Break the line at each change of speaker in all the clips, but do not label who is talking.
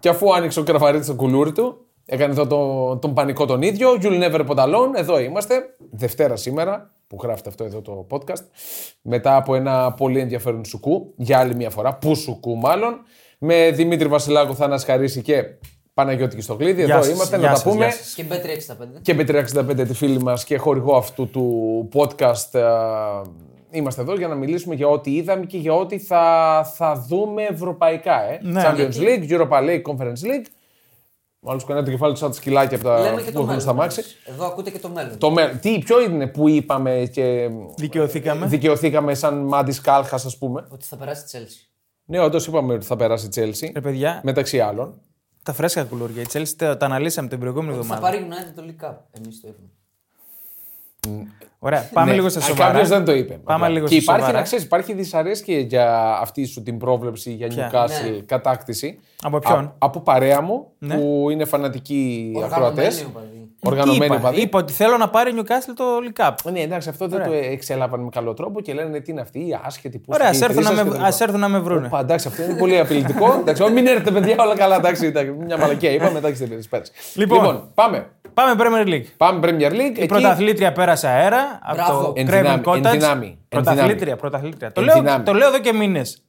Και αφού άνοιξε ο Κραφαρίτη το κουλούρι του, έκανε εδώ τον, τον πανικό τον ίδιο. You'll never put alone. Εδώ είμαστε. Δευτέρα σήμερα, που γράφεται αυτό εδώ το podcast. Μετά από ένα πολύ ενδιαφέρον σουκού, για άλλη μια φορά. Πού σουκού, μάλλον. Με Δημήτρη Βασιλάκου, θα Χαρίση και Παναγιώτη και στο κλείδι.
Γεια
Εδώ
σας,
είμαστε
γεια
να τα
σας,
πούμε.
γεια σας.
Και Bet365.
Και με 365 τη φίλη μας και χορηγό αυτού του podcast. Ε, Είμαστε εδώ για να μιλήσουμε για ό,τι είδαμε και για ό,τι θα, θα δούμε ευρωπαϊκά. Ε.
Ναι.
Champions League, Europa League, Conference League. Μάλλον σκονάει το κεφάλι του σαν τα σκυλάκια από τα
Λέμε και
που
το
έχουν
μέλλον.
στα μάξι.
Εδώ ακούτε και το μέλλον.
Το μέλλον. Τι, ποιο είναι που είπαμε και
Δικαιωθήκαμε.
δικαιωθήκαμε σαν Μάντις Κάλχας, ας πούμε.
Ότι θα περάσει η Chelsea.
Ναι, όντως είπαμε ότι θα περάσει η Chelsea.
Ρε παιδιά,
Μεταξύ άλλων.
τα φρέσκα κουλούρια. Η Chelsea τα, τα αναλύσαμε την προηγούμενη
Ότι θα
εβδομάδα.
πάρει United το League Cup. Εμείς το είπαμε.
Ωραία, πάμε
Ναι.
λίγο στα
Α,
σοβαρά.
Κάποιος δεν το είπε.
Πάμε
Απλά.
λίγο
και
στα
υπάρχει,
σοβαρά.
να ξέρεις, υπάρχει δυσαρέσκεια για αυτή σου την πρόβλεψη για
Ποια;
Newcastle
Ναι.
κατάκτηση.
Από ποιον;
Α- από παρέα μου
Ναι.
που είναι φανατικοί ακροατές.
Οργανωμένοι οπαδοί.
Οργανωμένοι
είπα,
οπαδοί.
είπα ότι θέλω να πάρει Newcastle το League Cup.
Ναι, εντάξει, αυτό δεν το εξέλαβαν με καλό τρόπο και λένε τι είναι αυτή η άσχετη που
Ωραία, ας έρθουν, να με, ας έρθουν να με βρούνε.
Οπα, εντάξει, αυτό είναι πολύ απειλητικό. εντάξει, όχι, μην έρθετε, παιδιά, όλα καλά. Εντάξει, εντάξει, μια μαλακία είπαμε, εντάξει, δεν πέρασε.
Λοιπόν.
πάμε.
Πάμε Premier League.
Πάμε Premier League.
Η πρωταθλήτρια πέρασε αέρα
Μπράβο.
από το
Εν
Craven
δυνάμει, εν
Cottage.
δυνάμει, εν
Πρωταθλήτρια,
δυνάμει.
πρωταθλήτρια. Το
Εν
λέω,
δυνάμει.
το λέω εδώ και μήνες.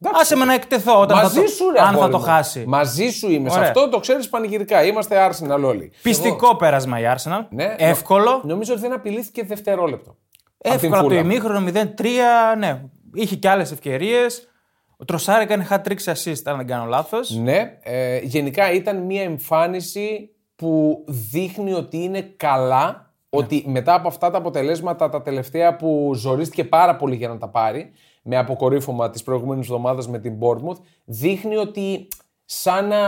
Εντάξει.
Άσε με να εκτεθώ όταν
Μαζί
θα το,
σου, ρε,
αν θα
αγόρι
το
μου.
χάσει.
Μαζί σου είμαι. Σε
Ωραία.
αυτό το ξέρεις πανηγυρικά. Είμαστε Arsenal όλοι.
Πιστικό πέρασμα η Arsenal.
Ναι,
Εύκολο.
Νομίζω ότι δεν απειλήθηκε δευτερόλεπτο. Απ' την
Εύκολο από το
Fulham.
ημίχρονο 0-3. Ναι, είχε και άλλες ευκαιρίες. Ο Τροσάρ έκανε hat trick assist, αν δεν κάνω λάθος.
Ναι, ε, γενικά ήταν μια εμφάνιση που δείχνει ότι είναι καλά, ότι μετά από αυτά τα αποτελέσματα τα τελευταία που ζορίστηκε πάρα πολύ για να τα πάρει, με αποκορύφωμα της προηγούμενης εβδομάδας με την Bournemouth, δείχνει ότι σαν να,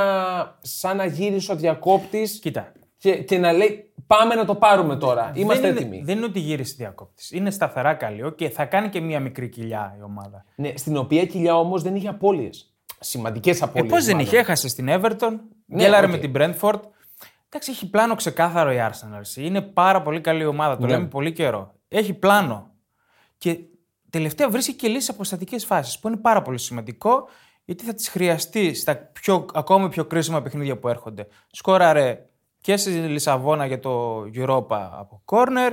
σαν να γύρισε ο διακόπτης
Κοίτα.
και, και να λέει πάμε να το πάρουμε τώρα, είμαστε
δεν
έτοιμοι.
Είναι, δεν είναι ότι γύρισε διακόπτης. Είναι σταθερά καλή. Και θα κάνει και μία μικρή κοιλιά η ομάδα.
Ναι, στην οποία κοιλιά όμως δεν είχε απώλειες. Σημαντικές
Ε,
απώλειες.
Πώς δεν
μάλλον.
είχε, έχασε στην Everton, γκέλαρε
οκ.
με την Brentford. Εντάξει, έχει πλάνο ξεκάθαρο η Arsenal. εσύ. Είναι πάρα πολύ καλή ομάδα. Το
Ναι.
λέμε πολύ καιρό. Έχει πλάνο. Και τελευταία βρίσκει και λύσεις από στατικές φάσεις που είναι πάρα πολύ σημαντικό γιατί θα τις χρειαστεί στα πιο, ακόμη πιο κρίσιμα παιχνίδια που έρχονται. Σκόραρε και στη Λισαβόνα για το Europa από corner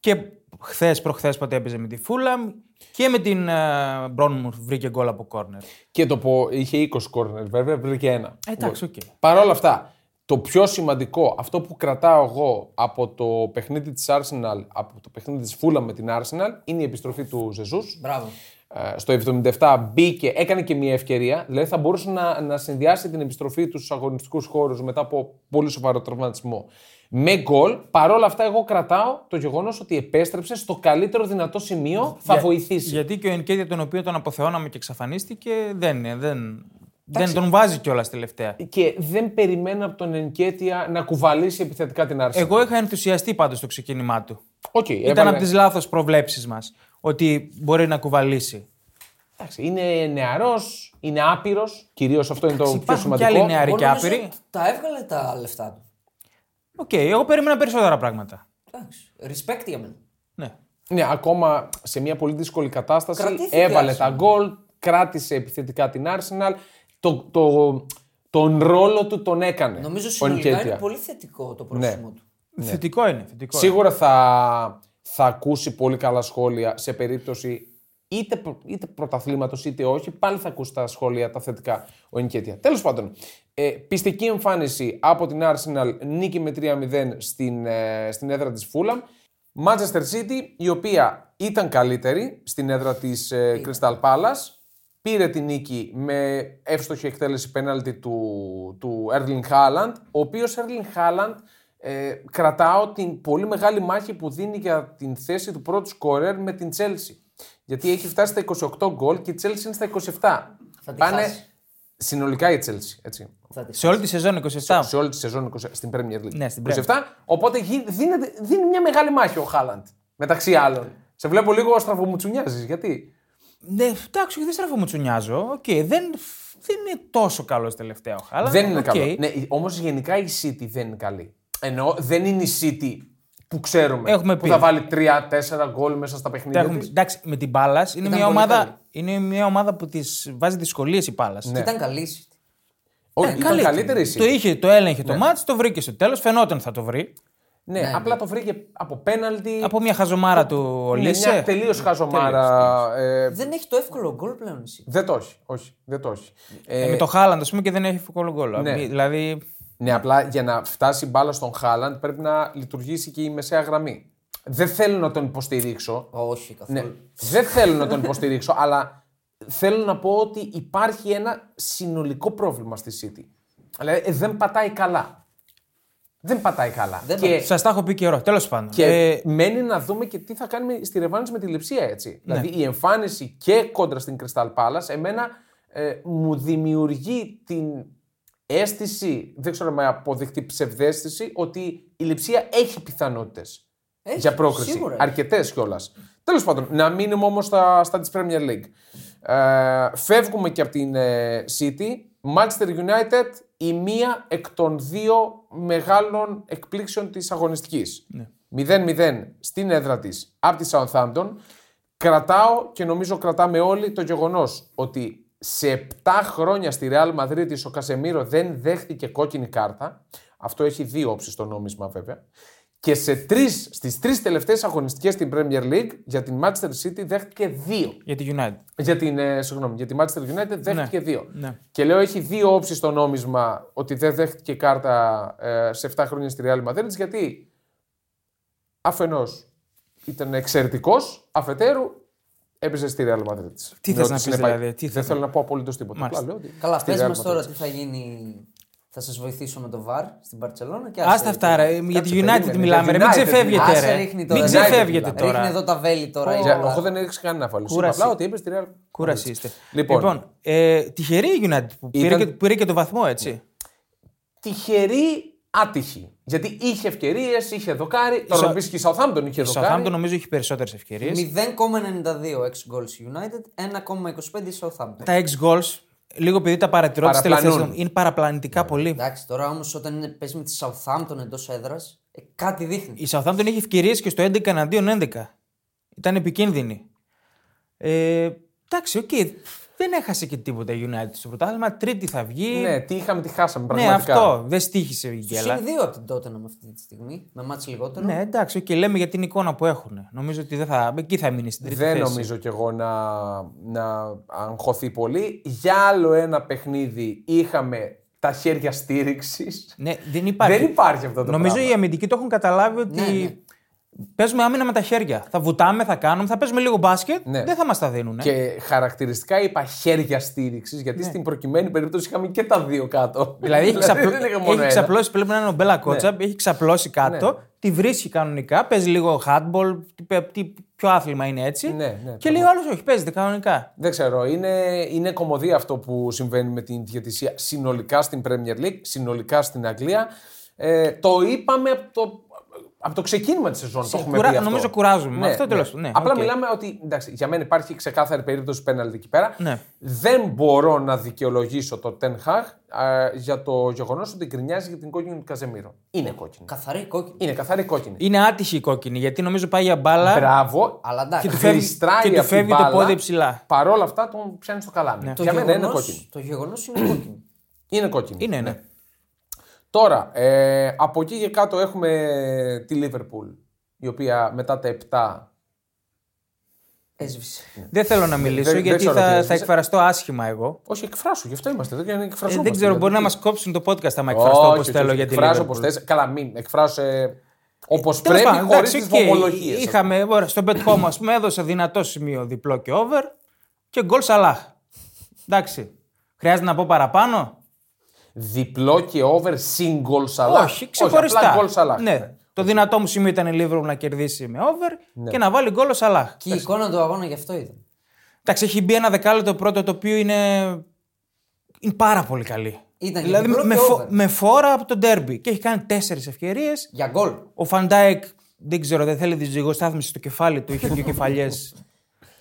και χθες προχθές πότε έπαιζε με τη Fulham και με την uh, Bournemouth βρήκε γκολ από corner.
Και το πω, είχε 20 κόρνερ βέβαια, βρήκε ένα.
Ε, εντάξει, οκ.
Παρ' όλα αυτά, το πιο σημαντικό, αυτό που κρατάω εγώ από το παιχνίδι της Arsenal, από το παιχνίδι της Fulham με την Arsenal, είναι η επιστροφή του Ζεζούς.
Μπράβο.
Ε, Στο 77 μπήκε, έκανε και μια ευκαιρία, δηλαδή θα μπορούσε να, να συνδυάσει την επιστροφή τους στους αγωνιστικούς χώρους μετά από πολύ σοβαρό τραυματισμό με γκολ. Παρ' όλα αυτά, εγώ κρατάω το γεγονός ότι επέστρεψε στο καλύτερο δυνατό σημείο, θα
Για-
βοηθήσει.
Γιατί και ο Ενκέτια τον οποίο τον αποθεώναμε και εξαφανίστηκε δεν, είναι, δεν, δεν τον βάζει κιόλας τελευταία.
Και δεν περιμένω από τον Ενκέτια να κουβαλήσει επιθετικά την Arsenal.
Εγώ είχα ενθουσιαστεί πάντως στο ξεκίνημά του.
Οκ,
Ήταν
έβαλε-
από τις λάθος προβλέψεις μας ότι μπορεί να κουβαλήσει.
Εντάξει, είναι νεαρός, είναι άπειρος. Κυρίως αυτό είναι το πιο
υπάρχουν
σημαντικό.
και άλλοι νεαροί.
Εγώ
και
νομίζω
άπειροι.
Τα έβγαλε τα λεφτά του.
Οκ, εγώ περίμενα περισσότερα πράγματα.
Εντάξει. Respect για μένα.
Ναι.
Ναι, ακόμα σε μια πολύ δύσκολη κατάσταση.
Κρατήθηκε
έβαλε
Arsenal.
τα γκολ, κράτησε επιθετικά την Arsenal. Το, το, τον ρόλο του τον έκανε.
Νομίζω
ο
συνολικά
Ενκέτια.
είναι πολύ θετικό το πρόσημο του.
Θετικό είναι. Θετικό είναι.
Σίγουρα θα, θα ακούσει πολύ καλά σχόλια σε περίπτωση είτε, προ- είτε πρωταθλήματος είτε όχι. Πάλι θα ακούσει τα σχόλια τα θετικά ο Ενκέτια. Τέλος πάντων, ε, πιστική εμφάνιση από την Arsenal, νίκη με 3-0 στην, ε, στην έδρα της Fulham. Manchester City, η οποία ήταν καλύτερη στην έδρα της ε, Crystal Palace, πήρε την νίκη με εύστοχη εκτέλεση πέναλτι του, του Erling Haaland, ο οποίος Erling Haaland ε, κρατάω την πολύ μεγάλη μάχη που δίνει για την θέση του πρώτου σκόρερ με την Chelsea. Γιατί έχει φτάσει στα 28 γκολ και η Chelsea είναι στα 27.
Θα τη
Πάνε
χάσει.
συνολικά η Chelsea. Έτσι.
Θα τη
Σε όλη τη σεζόν 27.
Σε όλη τη σεζόν 20 στην Premier League.
Ναι, στην
27. Οπότε γι- δίνεται, δίνει μια μεγάλη μάχη ο Χάλαντ. Μεταξύ άλλων. Σε βλέπω λίγο στραβομουτσουνιάζει. Γιατί;
Ναι, εντάξει, δεν στραβομουτσουνιάζω. Οκ, δεν, δεν είναι τόσο καλό τελευταία ο Χάλαντ.
δεν είναι
Οκ.
καλό. Ναι, Όμως γενικά η City δεν είναι καλή. Εννοώ δεν είναι η City που ξέρουμε.
Έχουμε
που
πει.
θα βάλει 3-4 γκολ μέσα στα
Τα
παιχνίδια
έχουμε-
της.
Εντάξει, με την μπάλα είναι,
Ήταν
μια
πολύ
ομάδα,
καλή.
είναι μια ομάδα που τη βάζει δυσκολίες η μπάλα.
Ναι.
Ήταν καλή η City.
Όχι, ήταν
Καλή.
καλύτερη η
Το
City.
είχε, το έλεγχε το μάτς, το βρήκε στο τέλος. Φαινόταν θα το βρει.
Ναι, απλά το βρήκε από πέναλτι.
Από μια χαζομάρα του
Ναι,
Ολίσε.
μια τελείως χαζομάρα. Ε,
Δεν έχει το εύκολο γκολ πλέον εσύ.
δεν το έχει. Όχι, δεν το έχει. Ε,
με το Χάλαντ, ας πούμε, και δεν έχει γκολ γκολ.
Ναι.
Δηλαδή.
Ναι, απλά για να φτάσει η μπάλα στον Χάλαντ πρέπει να λειτουργήσει και η μεσαία γραμμή. Δεν θέλω να τον υποστηρίξω.
Όχι καθόλου.
Ναι, δεν θέλω να τον υποστηρίξω, αλλά θέλω να πω ότι υπάρχει ένα συνολικό πρόβλημα στη City. Δηλαδή ε, δεν πατάει καλά. Δεν πατάει καλά.
Δεν
και
Σας τα έχω πει καιρό. Τέλος πάντων.
και
Ε,
μένει να δούμε και τι θα κάνει στη ρευάνση με τη λειψία έτσι. Δηλαδή η εμφάνιση και κόντρα στην Crystal Palace εμένα ε, μου δημιουργεί την αίσθηση, δεν ξέρω με αποδειχτεί ψευδέστηση, ότι η λειψία έχει πιθανότητες
Έχει,
για πρόκριση.
σίγουρα έχει.
Αρκετές κιόλας. Τέλος πάντων, να μείνουμε όμως στα, στα της Premier League. Ε, φεύγουμε και από την ε, City. Manchester United, η μία εκ των δύο μεγάλων εκπλήξεων της αγωνιστικής. 0-0 στην έδρα της από τη Southampton. Κρατάω και νομίζω κρατάμε όλοι το γεγονός ότι σε 7 χρόνια στη Real Madrid ο Κασεμίρο δεν δέχτηκε κόκκινη κάρτα. Αυτό έχει δύο όψεις στο νόμισμα βέβαια. Και σε τρεις, στις τρεις τελευταίες αγωνιστικές στην Premier League για την Manchester City δέχτηκε δύο.
για τη United.
Για την, ε, συγγνώμη, για τη Manchester United δέχτηκε δύο.
ναι.
Και λέω έχει δύο όψεις στο νόμισμα ότι δεν δέχτηκε κάρτα ε, σε 7 χρόνια στη Real Madrid γιατί αφενός ήταν εξαιρετικός, αφετέρου έπαιζε στη Real Madrid.
Τι
Με
θες
ό,τι
να πεις
συνεπάγει.
δηλαδή, τι
δεν
θες
θέλω να πω απολύτως τίποτα.
Μάλιστα.
Απλά λέω ότι
Καλά,
στη
πες
Real
μας
Madrid.
τώρα τι θα γίνει. Θα σας βοηθήσω με το VAR στην Παρσελόνα και
Άστα αυτά, ρε. Για τη United
περίμενε.
μιλάμε.
Για
ρε. Μην
United
ξεφεύγετε,
Άσε
ρε.
ρίχνει τώρα.
Μην
United
ξεφεύγετε
μιλάμε.
Ρίχνει
τώρα.
εδώ τα βέλη τώρα.
Για-
όλα.
Εγώ δεν έριξα κανένα φάλο. Είπα
Κούραση.
απλά ότι είπες στη Real.
Κούραση είστε.
Λοιπόν.
Λοιπόν, ε, τυχερή η United που πήρε,
Ήταν-
και, πήρε και το βαθμό, έτσι.
Τυχερή, άτυχη. Γιατί είχε ευκαιρίες, είχε δοκάρι. Τώρα
Σα-
να πεις και η Southampton είχε
Η
δοκάρι.
Southampton νομίζω έχει περισσότερες ευκαιρίες.
0,92 ex goals United, 1,25 Southampton.
Τα ex goals, λίγο επειδή τα παρατηρώ τις
Παραπλανούν.
τελευταίες είναι παραπλανητικά πολύ.
Εντάξει, τώρα όμως όταν είναι, παίζεις με τη Southampton εντός έδρας, ε, κάτι δείχνει.
Η Southampton είχε ευκαιρίες και στο 11 εναντίον 11. Ήταν επικίνδυνη. Ε, εντάξει, οκ. Δεν έχασε και τίποτα η United στο πρωτάθλημα. Τρίτη θα βγει.
Ναι, τι είχαμε, τι χάσαμε
Ναι,
πραγματικά.
αυτό. Δεν στοίχισε η γκέλα.
Συν δύο από την Τότεναμ αυτή τη στιγμή, με μάτς λιγότερο.
Ναι, εντάξει, οκ, λέμε για την εικόνα που έχουν. Νομίζω ότι δεν θα, εκεί θα μείνει στην τρίτη
Δεν
θέση.
νομίζω κι εγώ να, να αγχωθεί πολύ. Για άλλο ένα παιχνίδι είχαμε τα χέρια στήριξης.
Ναι, δεν υπάρχει.
Δεν υπάρχει αυτό το
Νομίζω
πράγμα.
οι αμυντικοί το έχουν καταλάβει ότι
Ναι, ναι.
Παίζουμε άμυνα με τα χέρια. Θα βουτάμε, θα κάνουμε, θα παίζουμε λίγο μπάσκετ.
Ναι.
Δεν θα μας τα δίνουν.
Και χαρακτηριστικά είπα χέρια στήριξης, γιατί στην προκειμένη περίπτωση είχαμε και τα δύο κάτω.
Ναι. Δηλαδή έχει, ξαπλώ...
δεν είχα μόνο
έχει
ένα.
ξαπλώσει, πρέπει να είναι ο Μπέλα Κότσαπ, έχει ξαπλώσει κάτω,
Ναι.
τη βρίσκει κανονικά, παίζει λίγο hardball, τι, τι, ποιο άθλημα είναι έτσι.
Ναι, ναι,
και λέει ο άλλος, όχι, παίζεται κανονικά.
Δεν ξέρω. Είναι, είναι κομμωδία αυτό που συμβαίνει με την διαιτησία συνολικά στην Premier League, συνολικά στην Αγγλία. Ε, το είπαμε από το, από το ξεκίνημα της σεζόν. Το έχουμε
κουρά-
πει αυτό.
νομίζω κουράζουμε με αυτό, τέλος πάντων. Ναι,
Απλά
οκ.
μιλάμε ότι εντάξει, για μένα υπάρχει ξεκάθαρη περίπτωση πέναλτι εκεί πέρα.
Ναι.
Δεν μπορώ να δικαιολογήσω το Ten Hag ε, για το γεγονός ότι γκρινιάζει για την κόκκινη του Καζεμίρο. Είναι κόκκινη.
Καθαρή κόκκινη.
Είναι καθαρή κόκκινη.
Είναι άτυχη η κόκκινη, γιατί νομίζω πάει για μπάλα.
Μπράβο.
Αλλά εντάξει.
Και του φεύγει-
Γλιστράει
και του
από την
φεύγει το
μπάλα,
πόδι ψηλά.
Παρόλα αυτά τον πιάνει στο καλάμι.
Το
Για μένα είναι
γεγονός-
κόκκινη.
Το γεγονός είναι κόκκινη.
Είναι κόκκινη.
Είναι, ναι.
Τώρα, ε, από εκεί και κάτω έχουμε τη Λίβερπουλ, η οποία μετά τα 7.
Έσβησε.
Δεν θέλω να μιλήσω
δεν
γιατί
ξέρω τι
θα,
έσβησε.
θα εκφραστώ άσχημα εγώ.
Όχι, εκφράσου, γι' αυτό είμαστε εδώ για να
Ε,
εκφραστούμε.
δεν ξέρω, μπορεί να μας κόψουν το podcast άμα εκφραστώ
όχι,
όπως
όχι,
θέλω
όχι,
για τη
Εκφράζω
Liverpool.
όπως θες. Καλά, μην. Εκφράσω όπως
Τέλος
πρέπει,
πάντων,
χωρίς
εντάξει,
τις
οκ.
βομολογίε.
Είχαμε, ωραία, στον bet home, ας πούμε, έδωσα δυνατό σημείο διπλό και over και γκολ Σαλάχ. Εντάξει. Χρειάζεται να πω παραπάνω;
Διπλό και over single Σαλάχ.
Όχι, ξεχωριστά.
απλά γκολ Σαλάχ.
Ναι. Το δυνατό μου σημείο ήταν η Liverpool να κερδίσει με over
Ναι.
και να βάλει γκολ ο Σαλάχ.
Και η εικόνα του αγώνα γι' αυτό ήταν.
Εντάξει, έχει μπει ένα δεκάλεπτο πρώτο το οποίο είναι, είναι πάρα πολύ καλή.
Ήταν
δηλαδή
και διπλό
με,
και
φο-
over.
με φόρα από το ντέρμπι και έχει κάνει τέσσερις ευκαιρίες.
Για γκολ.
Ο Φαντάικ δεν ξέρω, δεν θέλει ζυγοστάθμιση στο κεφάλι του, είχε δύο κεφαλιές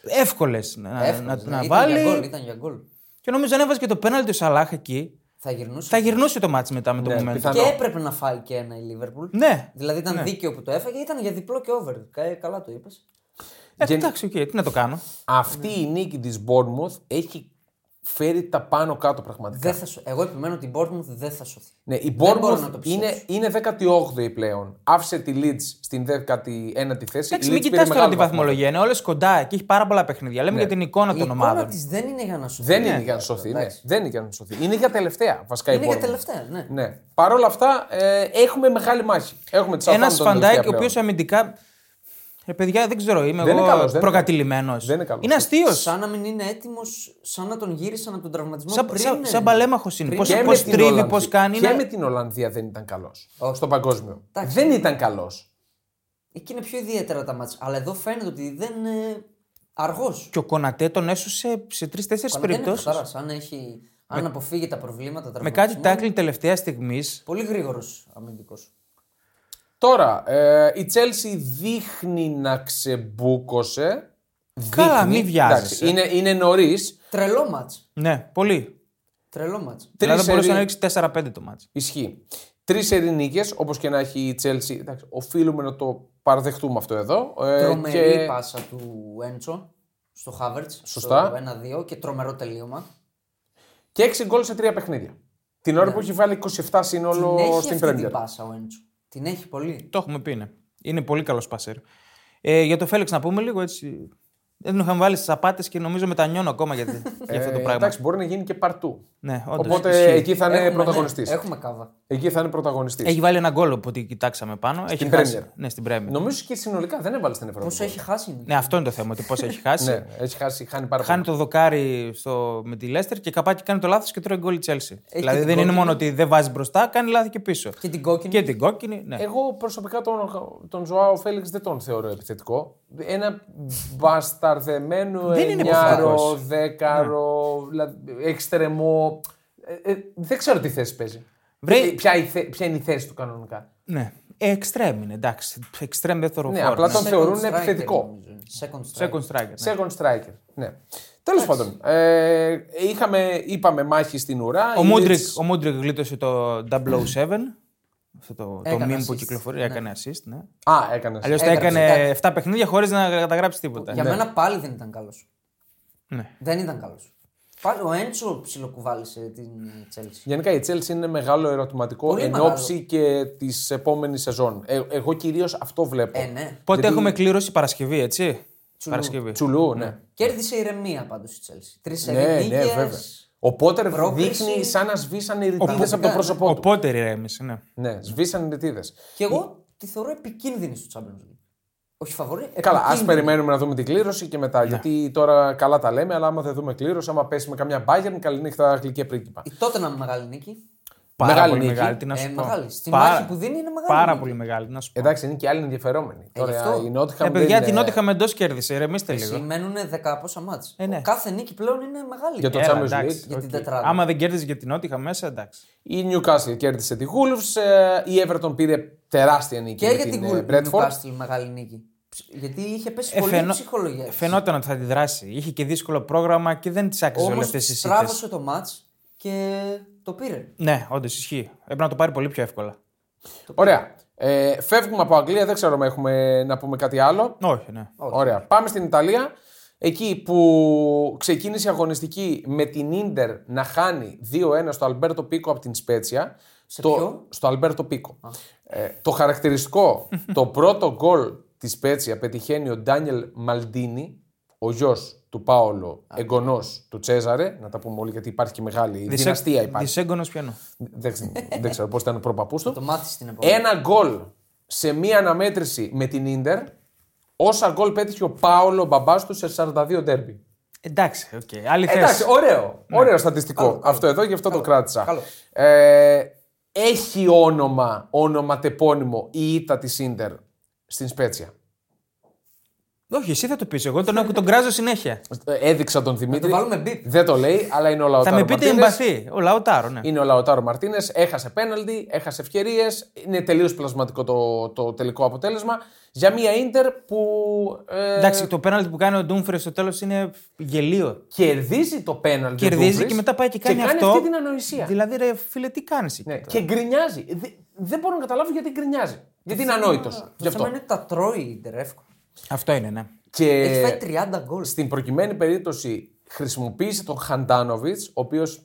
εύκολες να,
Εύκολος,
να,
ναι.
να
Ήταν για γκολ.
βάλει.
Ήταν για γκολ.
Και νομίζω αν έβαζε και το πέναλτι ο Σαλάχ εκεί,
Θα γυρνούσε.
θα γυρνούσε το μάτι μετά με το
Ναι,
momentum.
πιθανό.
Και έπρεπε να φάει και ένα η Λίβερπουλ.
Ναι.
Δηλαδή ήταν δίκαιο που το έφαγε, ήταν για διπλό και over. Κα- Καλά το είπες.
Ε,
Γεν-
Εντάξει, οκ, τι να το κάνω.
Αυτή η νίκη της Bournemouth έχει φέρει τα πάνω κάτω πραγματικά.
Δεν θα σω... Εγώ επιμένω ότι η Bournemouth δεν θα σωθεί.
Ναι, η
Δεν μπορώ
Bournemouth
να το πιστέψω.
είναι, είναι 18η πλέον. Άφησε τη Leeds στην 19η θέση.
Εντάξει,
Η
μην
Leeds
κοιτάς
πήρε
τώρα
μεγάλο
τη
βαθμό.
βαθμολογία. Είναι όλες κοντά και έχει πάρα πολλά παιχνίδια. Λέμε
Ναι.
για την εικόνα
Η
των
εικόνα
ομάδων.
της δεν είναι για να σωθεί.
Δεν
Ναι.
είναι για να σωθεί. Ναι.
Εντάξει.
Δεν είναι για να σωθεί. Είναι για τελευταία βασικά
Είναι
η
για
Bournemouth.
τελευταία, ναι.
Ναι. Παρ' όλα αυτά ε, έχουμε μεγάλη μάχη. Έχουμε τη
Ένας
Southampton
Φαντάικ
τελευταία
ο οποίος
πλέον.
αμυντικά. Ρε παιδιά, δεν ξέρω, είμαι
Δεν είναι
εγώ
καλός, δεν είναι
προκατειλημμένος.
Δεν είναι καλός.
Είναι αστείος.
Σαν να μην είναι έτοιμος, σαν να τον γύρισαν από τον τραυματισμό.
Σαν,
πριν,
σαν,
ναι.
σαν παλέμαχος είναι.
Πριν.
Πώς
Και με
πώς
την
τρίβει,
Ολλανδία-
πώς κάνει.
Και
είναι-
με την Ολλανδία δεν ήταν καλός.
Όχι.
Στο παγκόσμιο.
Εντάξει.
Δεν ήταν καλός.
Εκεί είναι πιο ιδιαίτερα τα μάτια. Αλλά εδώ φαίνεται ότι δεν είναι αργός.
Και ο Κονατέ τον έσωσε σε τρει-τέσσερι
Δεν είναι
περιπτώσεις.
καθαράς. Αν, έχει, αν αποφύγει τα προβλήματα
Με
τραυματισμού,
κάτι τάκλι τελευταία στιγμής.
Πολύ γρήγορος αμυντικός.
Τώρα, ε, η Chelsea δείχνει να ξεμπούκωσε.
Καλά,
Δείχνει.
μη βιάζεσαι.
Εντάξει, Είναι, είναι νωρίς.
Τρελό μάτς.
Ναι, πολύ.
Τρελό μάτς.
Δηλαδή μπορούσε
σερί-
να ρίξει 4-5 το μάτι.
Ισχύει. Τρεις ερηνίκε, όπως και να έχει η Chelsea. Εντάξει, οφείλουμε να το παραδεχτούμε αυτό εδώ. Ε,
Τρομερή
και...
πάσα του Έντσο στο Χάβερτ.
Σωστά.
Στο 1-2 και τρομερό τελείωμα.
και 6 γκολ σε τρία παιχνίδια. Την ώρα που έχει βάλει 27 σύνολο
Ναι. Την έχει
στην
αυτή την
Premier.
πάσα ο Έντσο. Την έχει πολύ.
Το έχουμε πει, ναι. Είναι πολύ καλός πασέρ. Ε, για το Φέλεξ να πούμε λίγο έτσι. Δεν τον είχαμε βάλει στις απάτες και νομίζω μετανιώνω ακόμα για, για αυτό το
Ε,
πράγμα.
εντάξει, μπορεί να γίνει και παρτού.
Ναι, όντως,
Οπότε
ισχύει.
εκεί θα είναι
Έχουμε,
πρωταγωνιστής.
ναι, έχουμε κάβα.
Εκεί θα είναι πρωταγωνιστής.
Έχει βάλει ένα γκολ από ό,τι κοιτάξαμε πάνω. Έχει
Στην
χάσει.
Premier.
Ναι, στην Πρέμιερ.
Νομίζω και συνολικά δεν έβαλε στην Ευρώπη.
Πόσο έχει χάσει.
Ναι, αυτό είναι το θέμα. Ότι πώ έχει χάσει.
Ναι, έχει χάσει, χάνει πάρα
Χάνει
πολύ.
το δοκάρι στο... με τη Λέστερ και καπάκι κάνει το λάθος και τρώει γκολ η Chelsea. δηλαδή
την
δεν είναι
κόκκινη.
μόνο ότι δεν βάζει μπροστά, κάνει λάθη και πίσω.
Και την κόκκινη.
Και την κόκκινη. Ναι.
Εγώ προσωπικά τον, τον Ζωάο Φέληξ δεν τον θεωρώ επιθετικό. Ένα μπασταρδεμένο
Δεν είναι
εννιάρο,
επιθετικός.
δέκαρο, δηλαδή, εξτρεμό. Ε, ε, δεν ξέρω τι θέση παίζει.
Βρε-
Ε, ποια, η θε- ποια είναι η θέση του κανονικά.
ναι. Εξτρέμ είναι, εντάξει. Εξτρέμ δεύτερο
Ναι,
φόρο.
απλά τον
Second
θεωρούν
striker,
επιθετικό.
νομίζω είναι. Second striker.
Second striker. ναι.
Second striker. Ναι. Τέλος πάντων, ε, είχαμε, είπαμε μάχη στην ουρά.
Ο
Η
Μούντρικ,
Leeds-
ο Μούντρικ γλίτωσε το 007. Αυτό το, το
Έκανε
meme που
assist,
κυκλοφορεί.
ναι.
Έκανε assist, ναι.
Α, έκανε.
Αλλιώς θα
Έγραψε
έκανε
κάτι.
7 παιχνίδια χωρίς να καταγράψει τίποτα.
Για μένα πάλι δεν ήταν καλός.
Ναι.
Δεν ήταν καλός. Πάλι ο Έντσο ψιλοκουβάλισε την Chelsea.
Γενικά η Chelsea είναι μεγάλο ερωτηματικό
Πολύ
εν
μεγάλο.
ώψη και της επόμενης σεζόν. Ε, εγώ κυρίως αυτό βλέπω.
Ε, ναι.
Πότε
Γιατί-
έχουμε κλήρωση Παρασκευή, έτσι;
Τσουλού.
Παρασκευή.
Τσουλού, ναι.
Κέρδισε ηρεμία πάντως η Chelsea. Τρεις
Ναι, ναι, βέβαια. Ο Πότερ
Πρόκριση.
δείχνει σαν να σβήσαν οι ρητίδες
Πραγματικά,
από το
ναι.
πρόσωπό
Ο
του.
Πότερ ηρέμησε, ναι.
Ναι, σβήσαν οι ρητίδες.
Και εγώ τη θεωρώ επικίνδυνη στο Champions League. Όχι φαβορή.
Καλά, ας
επικίνδυνη.
περιμένουμε να δούμε την κλήρωση και
Ναι.
μετά. Γιατί τώρα καλά τα λέμε, αλλά άμα δεν δούμε κλήρωση, άμα πέσει με καμιά Bayern, καληνύχτα γλυκέ πρίγκιπα.
Η Τότεναμ μεγάλη νίκη.
Πάρα
Μεγάλη
πολύ
νίκη.
μεγάλη. Τι να σου
Ε,
πω.
μεγάλη. Στη
Πάρα-
μάχη που δίνει είναι μεγάλη.
Πάρα
νίκη.
πολύ μεγάλη. Τι να σου πω.
Εντάξει, είναι και άλλοι ενδιαφερόμενοι.
Ε, γι' αυτό.
Τώρα η Νότιγχαμ.
Ε, παιδιά,
δεν
την
είναι-
Νότιγχαμ εντός κέρδισε. Ηρεμήστε
Εσύ
λίγο.
μένουν δέκα πόσα μάτς.
Ε, ναι.
Κάθε νίκη πλέον είναι μεγάλη.
Για το
Έλα,
Champions
εντάξει,
League.
Για την
οκ.
τετράδα.
Άμα δεν κέρδιζε για την Νότιγχαμ μέσα, εντάξει.
Η Newcastle κέρδισε τη Wolves. ε, Η Everton πήρε τεράστια νίκη.
Και
με
για
την
την
ε,
Gul-
Bradford.
Newcastle μεγάλη νίκη. Γιατί είχε πέσει
Ε,
πολύ
φαινο-
ψυχολογία.
Φαινόταν ότι θα αντιδράσει. Είχε και δύσκολο πρόγραμμα και δεν τη άξιζε όλες
Όμω
αυτές οι σύντες.
στράβωσε το μάτς και το πήρε.
Ναι, όντως ισχύει. Έπρεπε να το πάρει πολύ πιο εύκολα.
Ωραία. Ε, φεύγουμε από Αγγλία, δεν ξέρω αν έχουμε να πούμε κάτι άλλο.
Όχι, ναι.
Ωραία. Πάμε στην Ιταλία. Εκεί που ξεκίνησε η αγωνιστική με την Ίντερ να χάνει 2-1 στο Αλμπέρτο Πίκο από την Σπέτσια.
Σε
το,
ποιο;
Στο Αλμπέρτο Πίκο. Ε, το χαρακτηριστικό, το πρώτο γκολ της Σπέτσια πετυχαίνει ο Ντάνιελ Μαλντίνη, ο γιος του Πάολο, εγγονός του Τσέζαρε. Να τα πούμε όλοι γιατί υπάρχει και μεγάλη δυναστεία. Υπάρχει.
Δισέγγονο ποιανού.
δεν, δεν ξέρω πώς ήταν ο προπάππου του.
Το μάθεις στην επόμενη.
Ένα γκολ σε μία αναμέτρηση με την Ίντερ, όσα γκολ πέτυχε ο Πάολο μπαμπάς του σε 42 ντέρμπι.
Εντάξει, οκ. Άλλη
Εντάξει,
θέση.
ωραίο. Ωραίο στατιστικό.
Καλό, καλό.
Αυτό εδώ, γι' αυτό το κράτησα.
Καλό.
Ε, έχει όνομα, όνομα τεπώνυμο η ήττα της Ίντερ στην Σπέτσια;
Όχι, εσύ θα το πεις. Εγώ τον, έχω- τον κράζω συνέχεια.
Ε, Έδειξα τον Δημήτρη.
το βάλουμε μπιπ.
Δεν το λέει, αλλά είναι ο Λαοτάρο
θα με πείτε
Μαρτίνες.
εμπαθή. Ο Λαουτάρο, ναι.
Είναι ο Λαοτάρο Μαρτίνες. Έχασε πέναλτι, έχασε ευκαιρίες. Είναι τελείως πλασματικό το, το τελικό αποτέλεσμα. Για μια Ίντερ που. Ε,
Εντάξει, το πέναλτι που κάνει ο Ντούμφρε στο τέλος είναι γελίο.
κερδίζει το πέναλτι. ο
Κερδίζει
Ντούμφρις
και μετά πάει και κάνει,
κάνει
αυτό.
αυτή την ανοησία.
Δηλαδή, ρε φίλε, τι κάνεις εκεί.
Ναι,
τώρα;
και γκρινιάζει. Δε- δεν μπορώ να καταλάβω γιατί γκρινιάζει. Γιατί είναι ανόητος.
Το
Γι' αυτό.
θέμα είναι τα τρώει η Ιντερ εύκολα.
Αυτό είναι, ναι.
Και
Έχει φάει 30 γκολ.
στην προκειμένη περίπτωση χρησιμοποίησε τον Χαντάνοβιτς, ο οποίος.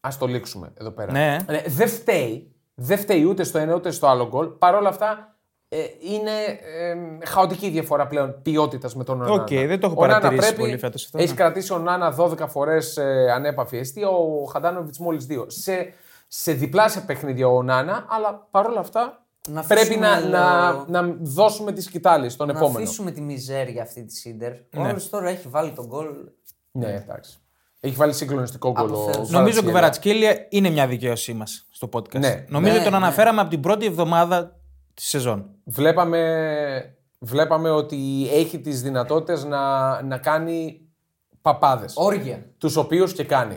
Α το λήξουμε εδώ πέρα.
Ναι.
Ε, δεν φταίει. Δεν φταίει ούτε στο ένα ούτε στο άλλο γκολ. Παρ' όλα αυτά ε, είναι ε, χαοτική η διαφορά πλέον ποιότητας με τον Ονάνα.
Οκ, δεν το έχω
Ονάνα
παρατηρήσει
πρέπει-
πολύ φέτος αυτό,
Έχει
ναι.
κρατήσει ο Ονάνα 12 φορές ε, ανέπαφη εστία, ο Χαντάνοβιτς μόλις 2. Σε, σε διπλάσια παιχνίδια ο Ονάνα, αλλά παρόλα αυτά
Να
πρέπει να,
αφήσουμε
να,
λίγο-
να δώσουμε τη σκυτάλη στον
Να
επόμενο.
αφήσουμε τη μιζέρια αυτή της Ίντερ. Ο
Ναι.
άλλος τώρα έχει βάλει τον γκολ.
Ναι, εντάξει. Έχει βάλει συγκλονιστικό γκολ. ο
Αποθέωση.
Νομίζω και ο
Κβαρατσχέλια.
Κβαρατσχέλια είναι μια δικαίωσή μας στο podcast.
Ναι.
Νομίζω
Ναι,
τον
ναι.
αναφέραμε από την πρώτη εβδομάδα της σεζόν.
Βλέπαμε, βλέπαμε ότι έχει τις δυνατότητες να, να κάνει παπάδες.
Όργια.
Τους οποίους και κάνει.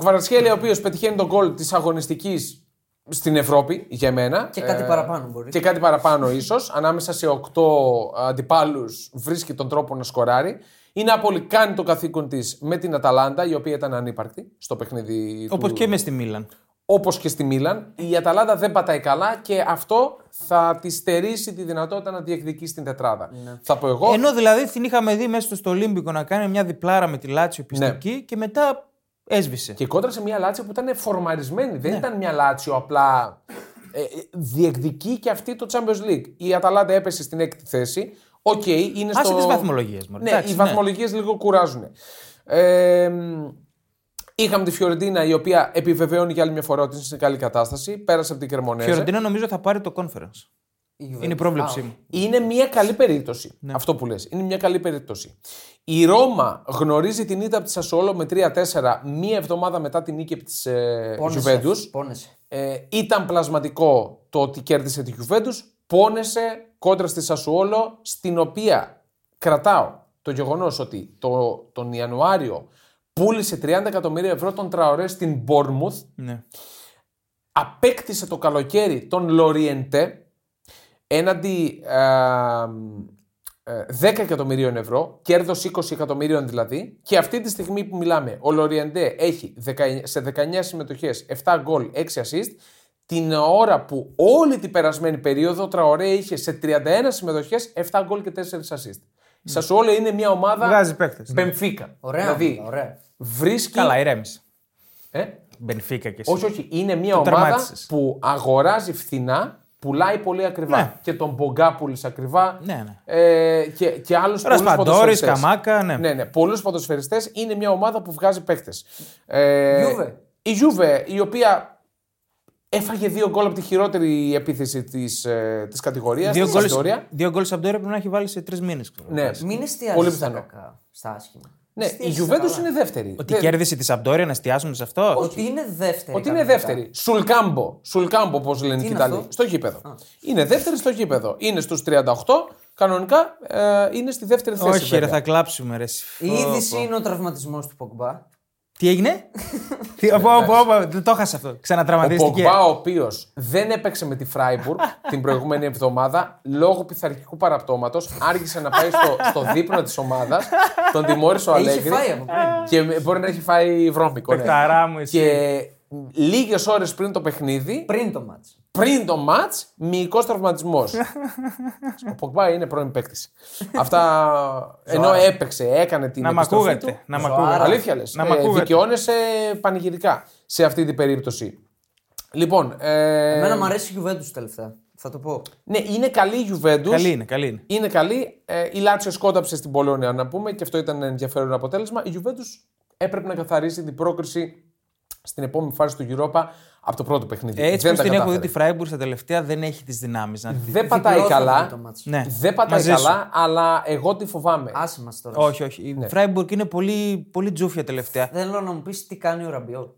Ο Κβαρατσχέλια, ο οποίος πετυχαίνει τον γκολ της αγωνιστικής στην Ευρώπη, για μένα.
Και κάτι παραπάνω μπορείς.
Και κάτι παραπάνω ίσως. Ανάμεσα σε 8 αντιπάλους βρίσκει τον τρόπο να σκοράρει. Η Νάπολη κάνει το καθήκον της με την Αταλάντα, η οποία ήταν ανύπαρκτη στο παιχνίδι
Όπως
του...
και μες στη Μίλαν.
όπως και στη Μίλαν. Η Αταλάντα δεν πατάει καλά και αυτό θα τη στερήσει τη δυνατότητα να διεκδικήσει την τετράδα. Θα πω εγώ.
Ενώ δηλαδή την είχαμε δει μέσα στο Ολύμπικο να κάνει μια διπλάρα με τη Λάτσιο πιστική και μετά έσβησε.
Και κόντρα σε μια Λάτσιο που ήταν φορμαρισμένη. Δεν ήταν μια Λάτσιο απλά ε, ε, διεκδικεί και αυτή το Champions League. Η Αταλάντα έπεσε στην έκτη θέση. Οκ, είναι
Άσε
στο...
τις βαθμολογίες, μωρέ.
Ναι,
Εντάξει,
οι
ναι.
βαθμολογίες λίγο κουράζουν. Ε, μ, είχαμε τη Φιωρεντίνα η οποία επιβεβαιώνει για άλλη μια φορά ότι είναι σε καλή κατάσταση. Πέρασε από την
Η
Κρεμονέζε.
Φιωρεντίνα νομίζω θα πάρει το Conference. Είναι η πρόβλεψή μου.
Είναι μια καλή περίπτωση.
Ναι.
Αυτό που λες. Είναι μια καλή περίπτωση. Η Ρώμα γνωρίζει την ήττα από τη Σασόλο με 3-4 μία εβδομάδα μετά την νίκη τη ε,
Πόνεσε.
Juventus.
Πόνεσε.
Ε, ήταν πλασματικό το ότι κέρδισε τη Juventus. Πόνεσε κόντρα στη Σασουόλο, στην οποία κρατάω το γεγονός ότι το, τον Ιανουάριο πούλησε 30 εκατομμύρια ευρώ τον Τραωρέ στην Bournemouth
Ναι.
απέκτησε το καλοκαίρι τον Λοριεντέ έναντι ε, ε, 10 εκατομμυρίων ευρώ, κέρδος 20 εκατομμυρίων δηλαδή, και αυτή τη στιγμή που μιλάμε, ο Λοριεντέ έχει 19 σε 19 συμμετοχές 7 γκολ, 6 assist, την ώρα που όλη την περασμένη περίοδο ο Τραωρέ είχε σε 31 συμμετοχές 7 γκολ και 4 assist. Η Σασουόλο είναι μια ομάδα
Βγάζει παίκτες, ναι.
Μπενφίκα.
Ωραία.
Δηλαδή,
ωραία.
βρίσκει...
Καλά, ηρέμησε.
Ε;
Μπενφίκα και εσύ.
Όχι, όχι. Είναι μια
Το
ομάδα
τερμάτισες.
που αγοράζει φθηνά, πουλάει πολύ ακριβά.
Ναι.
Και τον Μπογκά πούλησε ακριβά.
Ναι, ναι.
Ε, και, και άλλους πολλούς
Ρασπαντόρη, Καμάκα, ναι.
Ναι, ναι. Πολλούς ποδοσφαιριστές είναι μια ομάδα που βγάζει παίχτε. Ε,
Juve.
η Juve, η οποία έφαγε δύο γκολ από τη χειρότερη επίθεση της ε, της κατηγορίας.
Δύο
της
γκολ
Σαμπτόρια.
δύο γκολ Σαμπτόρια πρέπει να έχει βάλει σε τρεις μήνες.
Ναι.
Μην εστιάζει
Πολύ
στα
πιθανό.
κακά, στα άσχημα.
Ναι, η
Εστίασε στα
Juventus
καλά.
είναι δεύτερη.
Ότι
Δεν-
κέρδισε τη Σαμπτόρια, να εστιάσουμε σε αυτό;
Ότι είναι δεύτερη.
Ότι είναι
κανονικά.
δεύτερη. Σουλκάμπο. Σουλκάμπο, όπω λένε
Τι
και οι
είναι
Ιταλοί.
αυτό;
Στο γήπεδο. Είναι δεύτερη στο γήπεδο. Είναι στους 38. Κανονικά ε, είναι στη δεύτερη θέση.
Όχι, ρε,
βέβαια.
θα κλάψουμε, ρε. εσύ.
Η είδηση είναι ο τραυματισμός του Πογκμπά.
Τι έγινε; Τι, πω, πω, πω, Δεν το έχασα αυτό.
Ο
Ξανατραυματίστηκε.
Πογκμπά, ο οποίος δεν έπαιξε με τη Φράιμπουργκ την προηγούμενη εβδομάδα λόγω πειθαρχικού παραπτώματος, άργησε να πάει στο, στο δείπνο της ομάδας. Τον τιμώρησε ο
Είχε
Αλέγκρι.
φάει από πριν.
Και μπορεί να έχει φάει βρώμικο. ναι.
Παιχταρά μου, εσύ.
Και λίγες ώρες πριν το παιχνίδι,
Πριν το μάτς.
Πριν το ματ, μυϊκός τραυματισμός. ο Πογκμπά είναι πρώην παίκτης. Αυτά ενώ έπαιξε, έκανε την
Να μ'
επιστροφή
ακούγατε.
του.
Να μ'
Ζωάρα.
ακούγατε.
Αλήθεια λες.
Να μ' ακούγατε.
δικαιώνεσαι πανηγυρικά σε αυτή την περίπτωση. Λοιπόν, ε,
Εμένα μου αρέσει η Juventus τελευταία. Θα το πω.
ναι, είναι καλή η Juventus.
Καλή είναι, καλή είναι.
Είναι καλή. Ε, η Λάτσιο σκόταψε στην Πολώνια, να πούμε, και αυτό ήταν ενδιαφέρον αποτέλεσμα. Η Juventus έπρεπε να καθαρίσει την πρόκριση στην επόμενη φάση του Europa από το πρώτο παιχνίδι.
Έτσι
Δεν
που
τα
την έχω δει
κατάφερε.
τη Φράιμπουργκ στα τελευταία δεν έχει τις δυνάμεις να.
Δεν πατάει
Διπλό θα βγει
καλά.
το μάτς.
Ναι.
Δεν πατάει
Μαζί σου.
καλά, αλλά εγώ τη φοβάμαι.
Άσε μας τώρα.
Όχι, όχι.
Ναι.
Η Φράιμπουργκ είναι πολύ, πολύ τζούφια τελευταία.
Θέλω να μου πεις τι κάνει ο Ραμπιό.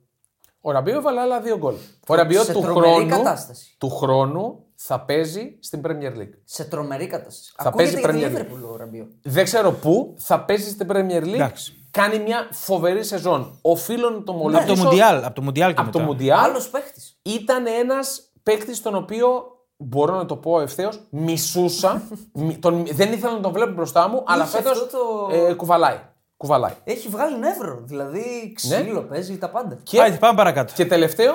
Ο Ραμπιό έβαλε άλλα δύο γκολ. Ο Ραμπιό
σε
του
τρομερή
χρόνου,
κατάσταση.
του χρόνου θα παίζει στην Premier League.
Σε τρομερή κατάσταση.
Θα
Ακούγεται
παίζει
για τη
Premier League.
Liverpool ο Ραμπιό.
Δεν ξέρω πού θα παίζει στην Premier League.
Εντάξει.
Κάνει μια φοβερή σεζόν. Οφείλω να το
Από
μολύσω.
το Μουντιάλ, από το Μουντιάλ και
Από το
μετά.
Μουντιάλ
Άλλος παίχτης.
ήταν ένας παίκτης τον οποίο μπορώ να το πω ευθέως, μισούσα. Μι- τον, δεν ήθελα να τον βλέπω μπροστά μου, αλλά
Είχες
φέτος
αυτό το-
ε, κουβαλάει. κουβαλάει.
Έχει βγάλει νεύρο. Δηλαδή ξύλο παίζει τα πάντα.
Και,
Άντε, πάμε παρακάτω.
και τελευταίο, ε,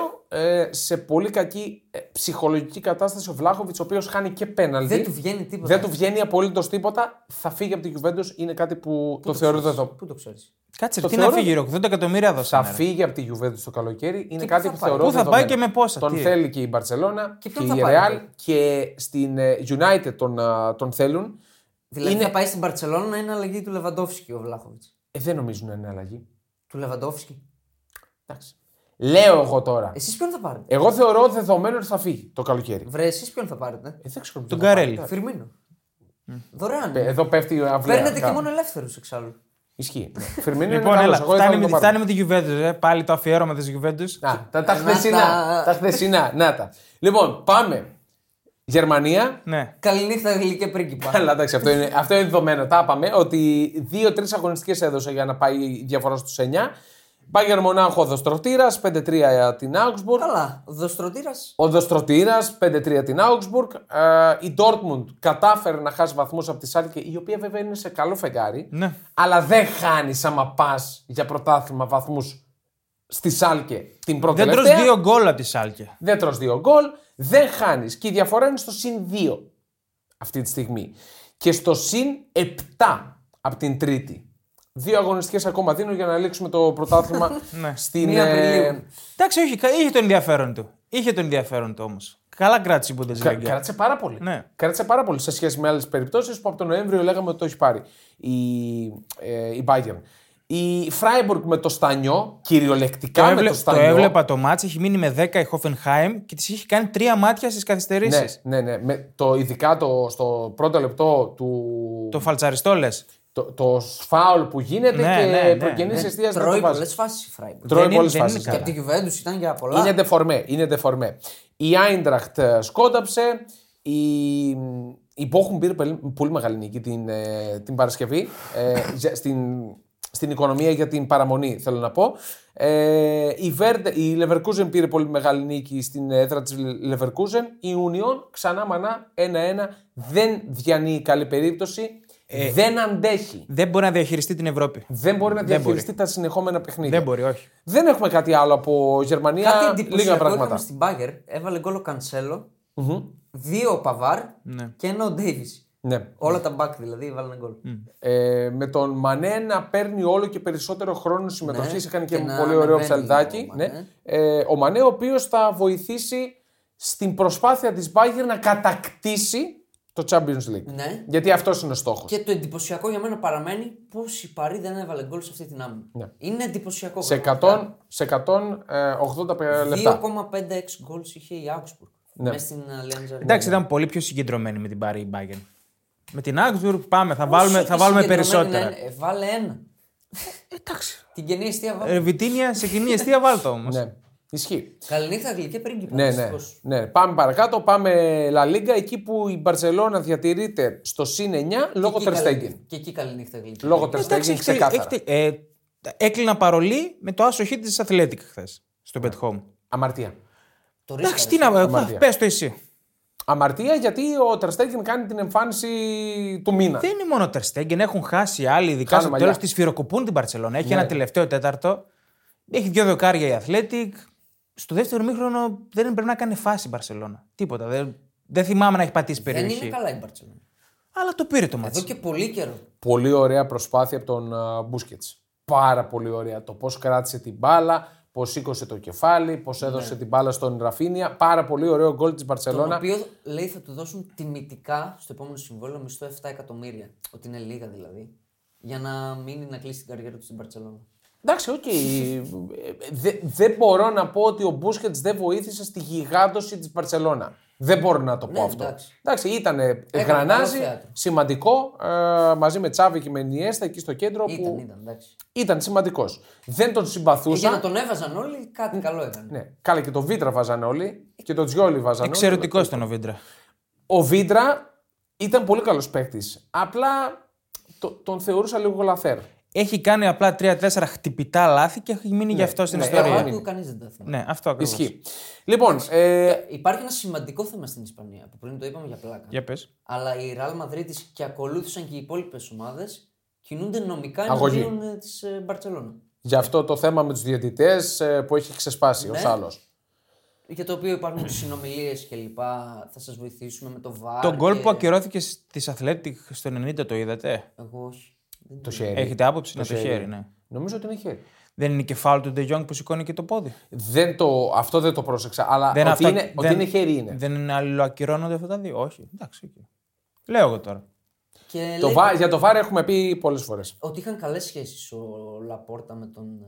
σε πολύ κακή ε, ψυχολογική κατάσταση ο Βλάχοβιτς, ο οποίος χάνει και πέναλτι.
Δεν του βγαίνει τίποτα.
Δεν του βγαίνει απολύτως τίποτα. Θα φύγει από τη Juventus. Είναι κάτι που το θεωρώ δεδομένο.
Πού το ξέρεις;
Κάτσε,
Το
τι να
θεωρώ-
φύγει, 80 εκατομμύρια
Θα
δώσανε. ρε.
φύγει από τη Juventus το καλοκαίρι. Είναι
πού
κάτι
θα
που
πάει;
θεωρώ
Πού θα πάει
δεδομένο.
και με πόσα,
Τον
τι;
θέλει και η Barcelona και,
ποιον
η
θα πάει
Real
τότε;
και στην ε, United τον, α, τον θέλουν.
Δηλαδή
Είναι-
θα πάει στην Παρσελόνα να είναι αλλαγή του Λεβαντόφσκι ο Βλάχοβιτς.
Ε, δεν νομίζουν να είναι αλλαγή.
Του Λεβαντόφσκι.
Εντάξει. Λέω εγώ τώρα.
Εσείς ποιον θα πάρετε;
Εγώ θεωρώ δεδομένο ότι θα φύγει το καλοκαίρι.
Βρε, εσείς ποιον θα πάρετε;
Ε, δεν ξέρω
Τον
ποιον θα
Καρέλη.
πάρει.
Φιρμίνο. Δωρεάν.
Ε, Εδώ πέφτει η αυλαία.
Παίρνετε και
Κα-
μόνο ελεύθερους εξάλλου.
Ισχύει. Φιρμίνο
Λοιπόν,
είναι
έλα,
καλός. Εγώ ήθελα
φτάνει,
να
με,
το πάρω.
φτάνει με τη Juventus, ε. πάλι το αφιέρωμα της Juventus.
Να, τα, τα
Να
χθεσινά.
τα-
Τα χθεσινά. Να τα. Λοιπόν, πάμε. Γερμανία.
Ναι.
Καληνύχτα γλυκέ πρίγκιπα.
Καλά, εντάξει, αυτό είναι, αυτό είναι δεδομένο. Τα είπαμε ότι δύο-τρεις αγωνιστικές έδωσε για να πάει η διαφορά στους 9. Μπάγκερ Μονάχο Οδοστρωτήρα, 5-3 την Augsburg.
Καλά. Ο Δοστρωτήρας.
Ο Δοστρωτήρας, 5-3 την Augsburg. Ε, η Dortmund κατάφερε να χάσει βαθμούς από τη Σάλκε, η οποία βέβαια είναι σε καλό φεγγάρι.
Ναι.
Αλλά δεν χάνεις άμα πας για πρωτάθλημα βαθμούς στη Σάλκε την πρώτη
Δεν τρως
τελευταία.
δύο γκολ από τη Σάλκε.
Δεν τρως δύο γκολ, δεν χάνεις. Και η διαφορά είναι στο συν 2 αυτή τη στιγμή. Και στο συν 7 από την τρίτη. Δύο αγωνιστικές ακόμα δίνω για να λήξουμε το πρωτάθλημα
Ναι.
στην...
Μία
ε,
Απριλίου.
Εντάξει, όχι, κα- είχε το ενδιαφέρον του. Είχε το ενδιαφέρον του όμως. Καλά κράτησε η
κα-
Bundesliga.
κράτησε πάρα πολύ.
Ναι.
Κράτησε πάρα πολύ σε σχέση με άλλες περιπτώσεις που από τον Νοέμβριο λέγαμε ότι το έχει πάρει η, ε, η Bayern. Η Freiburg με το Στανιό, κυριολεκτικά
Το,
με
έβλε-
το
το
Στανιό.
έβλεπα το μάτς, έχει μείνει με 10 η Hoffenheim και της έχει κάνει τρία μάτια στις καθυστερήσεις.
Ναι, ναι, ναι. Με το, ειδικά το, στο πρώτο λεπτό του.
Το φαλτσαριστό λες.
Το, το φάουλ που γίνεται
Ναι,
και
ναι, ναι,
προκαινής
ναι.
εστίαση δεν
Τρώει
το βάζει.
πολλές φάσεις η Φράιμπουργκ.
Τρώει
Δεν
πολλές
είναι- δεν
φάσεις.
είναι
Και από τη Juventus ήταν για πολλά.
Είναι δεφορμέ. Είναι δεφορμέ. Η Άιντραχτ ε, σκόνταψε. Η, η Bochum πήρε πολύ, πολύ μεγάλη νίκη την, ε, την Παρασκευή. Ε, για- στην, στην οικονομία για την παραμονή, θέλω να πω. Ε, η, Verde, η Leverkusen πήρε πολύ μεγάλη νίκη στην έδρα της Leverkusen. Η Union ξανά μανά 1-1. Δεν διανύει καλή περίπτωση. Δεν αντέχει.
Δεν μπορεί να διαχειριστεί την Ευρώπη.
Δεν μπορεί να
Δεν
διαχειριστεί τα συνεχόμενα παιχνίδια.
Δεν μπορεί, όχι.
Δεν έχουμε κάτι άλλο από Γερμανία.
Κάτι
λίγα
εντυπωσιακό
πράγματα.
είχαμε στην Μπάγκερ. Έβαλε γκολ ο κανσελο δύο ο Παβάρ
Ναι.
και ένα ο Ντέιβις.
Ναι.
Όλα τα μπακ δηλαδή έβαλαν γκολ.
Ε, με τον Μανέ να παίρνει όλο και περισσότερο χρόνο συμμετοχή.
Ναι,
Έκανε και,
και να
πολύ ωραίο
ανεβαίνει
ψαλιδάκι.
ο
Ναι.
Μανέ.
Ε, ο Μανέ, ο οποίος θα βοηθήσει στην προσπάθεια της Bayern να κατακτήσει το Champions League.
Ναι.
Γιατί αυτός είναι ο στόχος.
Και το εντυπωσιακό για μένα παραμένει πώς η Παρή δεν έβαλε γκολ σε αυτή την άμυνα.
Ναι.
Είναι εντυπωσιακό.
Σε 100,
πραγματικά.
σε 180 λεπτά.
2,56 γκολς είχε η Augsburg.
Ναι.
Μέσα στην Allianz Arena.
Εντάξει, ήταν πολύ πιο συγκεντρωμένη με την Πάρη η Bayern. Με την Augsburg πάμε, θα βάλουμε,
Όσο
θα
και
βάλουμε
συγκεντρωμένη
περισσότερα.
να είναι, ε, βάλε ένα.
Εντάξει.
Την κενή αιστεία βάλε.
Ε, Βιτίνια, σε κοινή αιστεία βάλτε όμως.
Ναι. Ισχύει.
Καληνύχτα γλυκέ πριν
Ναι, ναι, ναι. Πάμε παρακάτω. Πάμε La Liga, εκεί που η Μπαρσελόνα διατηρείται στο συν 9 λόγω Τερστέγγεν.
Και εκεί καληνύχτα γλυκέ.
Λόγω
Εντάξει,
Τερστέγγεν
έχετε,
ξεκάθαρα.
έχετε, ε, έκλεινα παρολί με το άσο χ της Athletic χθες στο Bet Home.
Αμαρτία.
Το
Εντάξει,
ρίσκαρε.
τι να.
Αμαρτία.
Πες το εσύ.
Αμαρτία γιατί ο Τερστέγγεν κάνει την εμφάνιση του μήνα.
Δεν είναι μόνο ο Τερστέγγεν, έχουν χάσει άλλοι, ειδικά
Χάνουν
στο
μαλλιά.
τέλο της φυροκοπούν την Παρσελόνα. Έχει
Ναι.
ένα τελευταίο τέταρτο. Έχει δύο δοκάρια η Athletic. Στο δεύτερο μήχρονο δεν πρέπει να κάνει φάση η Παρσελόνα. Τίποτα. Δεν, δεν θυμάμαι να έχει πατήσει
Δεν
περιοχή.
είναι καλά η Μπαρσελόνα.
Αλλά το πήρε το μάτι.
Εδώ και πολύ καιρό.
Πολύ ωραία προσπάθεια από τον Μπούσκετς. Πάρα πολύ ωραία. Το πώς κράτησε την μπάλα, πώς σήκωσε το κεφάλι, πώς έδωσε την μπάλα στον Ραφίνια. Πάρα πολύ ωραίο γκολ της
Τον
Μπαρσελόνα.
οποίο λέει θα του δώσουν τιμητικά στο επόμενο συμβόλαιο μισθό 7 εκατομμύρια. Ότι είναι λίγα δηλαδή. Για να μείνει να κλείσει την καριέρα του στην Μπαρσελόνα.
Εντάξει, οκ. Ε, δε- Δεν μπορώ να πω ότι ο Μπούσκετς δεν βοήθησε στη γιγάντωση της Μπαρσελόνα. Δεν μπορώ να το πω
Ναι,
αυτό.
εντάξει.
Εντάξει, ήταν
καλό
γρανάζι,
θέατρο.
σημαντικό, ε, μαζί με Τσάβη και με Ινιέστα εκεί στο κέντρο
Ήταν,
που
ήταν, εντάξει.
ήταν σημαντικός. Δεν τον
Ε,
συμπαθούσα.
Για να τον έβαζαν όλοι, κάτι καλό έκανε.
Ναι, καλά και τον Βίτρα βάζανε όλοι και τον Τζιόλι βάζανε όλοι.
Εξαιρετικός ήταν ο Βίντρα.
Ο Βίτρα ήταν πολύ καλός παίκτης. Απλά το- τον θεωρούσα λίγο λαθέρ.
Έχει κάνει απλά 3-4 χτυπητά λάθη και έχει μείνει γι' αυτό στην
ναι,
Τα
ιστορία.
άλλα του κανείς δεν τα θυμάται.
Ναι, αυτό ακριβώς.
Ισχύει. Λοιπόν, ε,
Υπάρχει ένα σημαντικό θέμα στην Ισπανία που πριν το είπαμε για πλάκα.
Για πες.
Αλλά η Real Madrid και ακολούθησαν και οι υπόλοιπες ομάδες κινούνται νομικά
Αγωγή.
εναντίον της Μπαρσελόνα.
γι' αυτό το θέμα με τους διαιτητές που έχει ξεσπάσει
Ναι.
ως άλλος.
Για το οποίο υπάρχουν συνομιλίες κλπ. Θα σας βοηθήσουμε με το VAR.
Το γκολ
και-
που ακυρώθηκε της Athletic στο 90 το είδατε;
Εγώ όχι. Δεν
Το χέρι.
Έχετε άποψη; Να το χέρι, ναι.
Νομίζω ότι είναι χέρι.
Δεν είναι και φάουλ του De Jong που σηκώνει και το πόδι;
Δεν το, αυτό δεν το πρόσεξα. Αλλά
Δεν
ότι,
αυτά-
είναι, ότι
δεν-
είναι χέρι είναι.
Δεν είναι αλληλοακυρώνονται αυτά τα δύο; Όχι. Εντάξει. οκ. Λέω εγώ τώρα.
Και
Το
λέει
βα- για το βάρ έχουμε πει πολλές φορές.
ότι είχαν καλές σχέσεις ο Λαπόρτα με τον ε,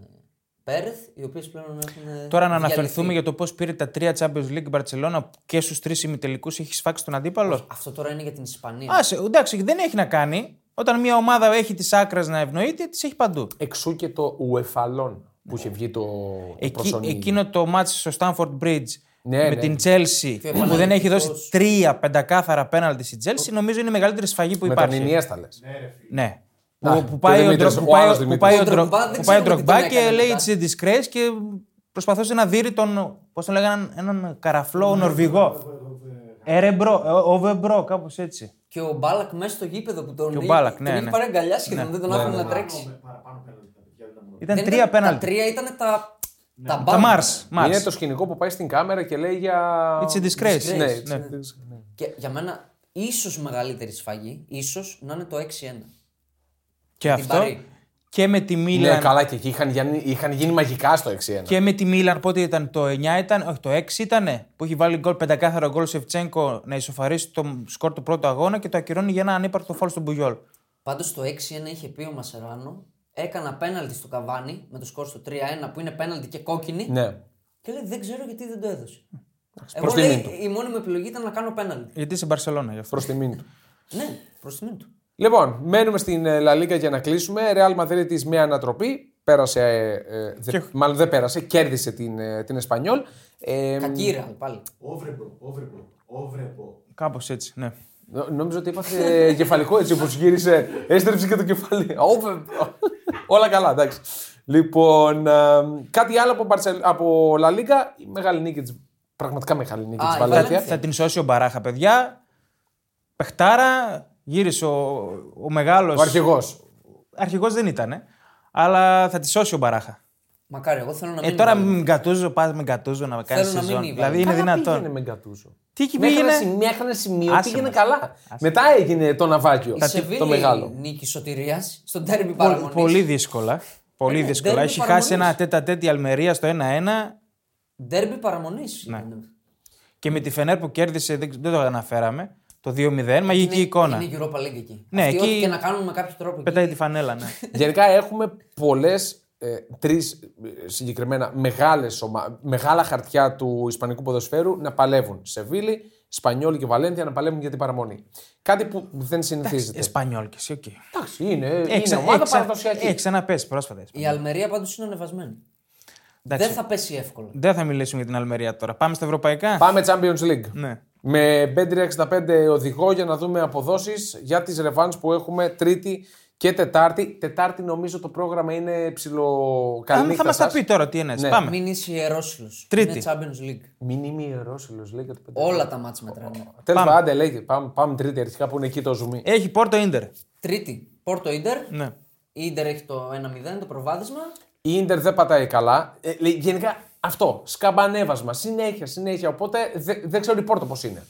Πέρεθ, οι οποίες πλέον έχουν.
Τώρα να
διαλυθεί.
αναφερθούμε για το πώς πήρε τα τρία Champions League η Barcelona και στους τρεις ημιτελικούς έχει σφάξει τον αντίπαλο;
Αυτό τώρα είναι για την Ισπανία.
Άσε, εντάξει, δεν έχει να κάνει. Όταν μια ομάδα έχει τι άκρε να ευνοείται, τι έχει παντού.
Εξού και το ουεφαλόν που είχε βγει το, το
Εκεί,
προσωνύμιο.
εκείνο το μάτς στο Stanford Bridge
Ναι,
με
ναι.
την Chelsea
Πιο
που δεν έχει δώσει
επαναληπτικός.
τρία πεντακάθαρα πέναλτι στη Chelsea, νομίζω είναι η μεγαλύτερη σφαγή που
Με τον
υπάρχει.
Ινιέστα λε.
Ναι.
Α,
Που,
και
που
ο
πάει ο,
Δημήτρης,
Ντρο-
ο
που πάει,
άλλος
που
Δημήτρης.
πάει ο,
Ο
Ντρο-
Ντρογκμπά δεν
που πάει ο
ξέρω τι
Ντρογκμπά
τον
και
έκανε
λέει
μετά.
it's a disgrace και προσπαθούσε να δει τον, πώς το λέγανε, έναν καραφλό Νορβηγό. Ερεμπρό, οβεμπρό, κάπως έτσι.
Και ο Μπάλακ μέσα στο γήπεδο που τον,
Και ο
είχε-
Μπάλακ,
τον
ναι,
είχε
ναι.
πάρει αγκαλιά σχεδόν, δεν τον άφηνε να τρέξει.
Ήταν
Δεν
τρία
ήταν- Τα
πέναλτι.
τρία ήταν τα. Τα
Τα
μπαμ.
Mars.
Είναι
Mars.
το σκηνικό που πάει στην κάμερα και λέει για.
It's a disgrace.
Ναι,
Ναι,
it's a
ναι.
disgrace.
Και για μένα, ίσως μεγαλύτερη σφαγή, ίσως να είναι το 6-1.
Και
την
αυτό.
Παρί.
Και με τη
Ναι,
Μίλαν.
καλά και εκεί είχαν, γίνει- είχαν γίνει μαγικά στο 6-1.
Και με τη Μίλαν, πότε ήταν το 9 ήταν, όχι το 6 ήταν, που έχει βάλει γκολ πεντακάθαρο γκολ Σεφτσέγκο να ισοφαρίσει το σκορ του πρώτου αγώνα και το ακυρώνει για ένα ανύπαρκτο φόλ στον Μπουγιόλ.
Πάντως το 6-1 είχε πει ο Μασεράνο, έκανα πέναλτι στο καβάνι με το σκορ στο 3-1 που είναι πέναλτι και κόκκινη.
Ναι.
Και λέει δεν ξέρω γιατί δεν το έδωσε. Εγώ
προς τιμήν
λέει,
του.
η μόνη μου επιλογή ήταν να κάνω πέναλτι.
Γιατί είσαι Μπαρσελόνα γι' αυτό.
Προς τιμήν του.
Ναι, προς τιμήν του.
Λοιπόν, μένουμε στην ε, La Liga για να κλείσουμε. Real Madrid με ανατροπή. Πέρασε, ε, ε, δε-
Και-
μάλλον δεν πέρασε, κέρδισε την, ε, την Εσπανιόλ. Ε,
Κακή Real πάλι.
Όβρεμπο, όβρεμπο, όβρεμπο.
Κάπως έτσι, ναι.
νο- νόμιζα ότι έπαθε κεφαλικό έτσι όπως γύρισε. Έστρεψε και το κεφάλι. Ω, βε- Όλα καλά, εντάξει. Λοιπόν, ε, κάτι άλλο από, Μπαρσελ- από La Liga. Η μεγάλη νίκη της, πραγματικά μεγάλη νίκη
Α,
τη
η
Βαλένθια.
Βαλένθια.
Θα την σώσει ο Μπαράχα, παιδιά. Πεχτάρα, γύρισε ο, ο μεγάλο.
Ο αρχηγός.
Αρχηγός δεν ήταν, αλλά θα τη σώσει ο Μπαράχα.
Μακάρι, εγώ θέλω να
Ε,
μην.
τώρα
βάλω.
με γκατούζο, πας με γκατούζο να κάνει
Θέλω να μην
σεζόν.
η
Δηλαδή
βάλει.
είναι
Καλά
δυνατόν.
πήγαινε με Γκατούσο.
Τι εκεί
Μέχρι ένα
πήγαινε.
σημείο, μέχρι ένα σημείο
Άσε
πήγαινε
μας.
καλά. Μετά έγινε το ναυάγιο.
Η
Το
Σεβίλη
μεγάλο.
νίκη σωτηρίας στον τέρμι
Πο-
παραμονής.
Πολύ δύσκολα. Πολύ
Ε, ναι,
δύσκολα.
ντέρμπι
Έχει
παραμονής.
χάσει ένα τέτα τέτη Αλμερία στο 1-1
Ντέρμπι παραμονής.
Ναι. και με τη Φενέρ που κέρδισε, δεν, δεν το αναφέραμε, το 2-0. Μαγική
είναι,
εικόνα.
Είναι Europa League εκεί.
Ναι,
Αυτοί
εκεί-
ό,τι και να κάνουν με κάποιο τρόπο.
Πετάει
εκεί.
τη φανέλα, ναι.
Γενικά έχουμε πολλές, ε, τρεις συγκεκριμένα μεγάλες ομα... μεγάλα χαρτιά του Ισπανικού ποδοσφαίρου να παλεύουν. Σεβίλη, Εσπανιόλ και Βαλένθια να παλεύουν για την παραμονή. Κάτι που δεν συνηθίζεται.
Εσπανιόλ και εσύ, οκ.
Εντάξει, είναι,
Έχεις-
είναι ομάδα
έχεις-
παραδοσιακή.
Έχεις ξαναπέσει πρόσφατα.
Η Αλμερία πάντως είναι ανεβασμένη.
Εντάξει.
Δεν θα πέσει εύκολα.
Δεν θα μιλήσουμε για την Αλμερία τώρα. Πάμε στα ευρωπαϊκά.
Πάμε Champions League.
Ναι.
Με Bet365 οδηγό για να δούμε αποδόσεις για τις ρεβάνς που έχουμε Τρίτη και Τετάρτη. Τετάρτη νομίζω το πρόγραμμα είναι ψηλό καλή
Θα,
νύχτα
θα μας τα
σας.
πει τώρα τι είναι.
Ναι.
Πάμε.
Μην είσαι ιερόσιλος.
Τρίτη.
Είναι Champions League.
Μην είμαι ιερόσιλος, λέει για το πέντε.
Όλα τα μάτια μετράνε.
Τέλος
Πάμε.
πάντων, άντε λέγε. Πάμε, πάμε τρίτη αρχικά που είναι εκεί το ζουμί.
Έχει Πόρτο Ίντερ.
Τρίτη, Πόρτο Ίντερ.
Ναι.
Η Ίντερ έχει το 1-0 το προβάδισμα.
Η Ίντερ δεν πατάει καλά. Ε, λέει, γενικά αυτό. Σκαμπανέβασμα. Συνέχεια, συνέχεια. Οπότε δε- δεν ξέρω η Πόρτο πώς είναι.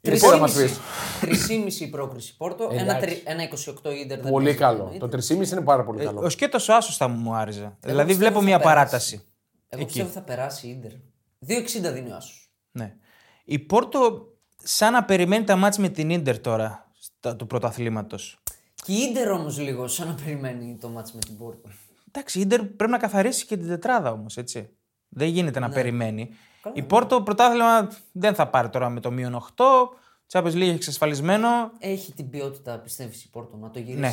Εσύ να μας πεις.
3,5 η πρόκριση Πόρτο. Ένα,
Εντάξει.
τρι- ένα 28 Ίντερ. δεν
Πολύ
παίζει
καλό.
με
Το
Ίντερ.
3,5 είναι πάρα πολύ καλό.
Ο σκέτος ο Άσος θα μου άρεσε. δηλαδή
πιστεύω
βλέπω
θα
μια
περάσει.
παράταση.
Εγώ πιστεύω θα περάσει η Ίντερ. 2,60 δίνει ο Άσος.
Ναι. Η Πόρτο, σαν να περιμένει τα μάτς με την Ίντερ τώρα στα- του πρωταθλήματος.
Και η Ίντερ όμως λίγο σαν να περιμένει το μάτς με την Πόρτο.
Εντάξει, η Ίντερ πρέπει να καθαρίσει και την τετράδα όμως, έτσι. Δεν γίνεται
Ναι.
να περιμένει. Η Πόρτο πρωτάθλημα δεν θα πάρει τώρα με το μείον 8. Champions League έχει εξασφαλισμένο.
Έχει την ποιότητα, πιστεύεις η Πόρτο, να το γυρίσει;
Ναι.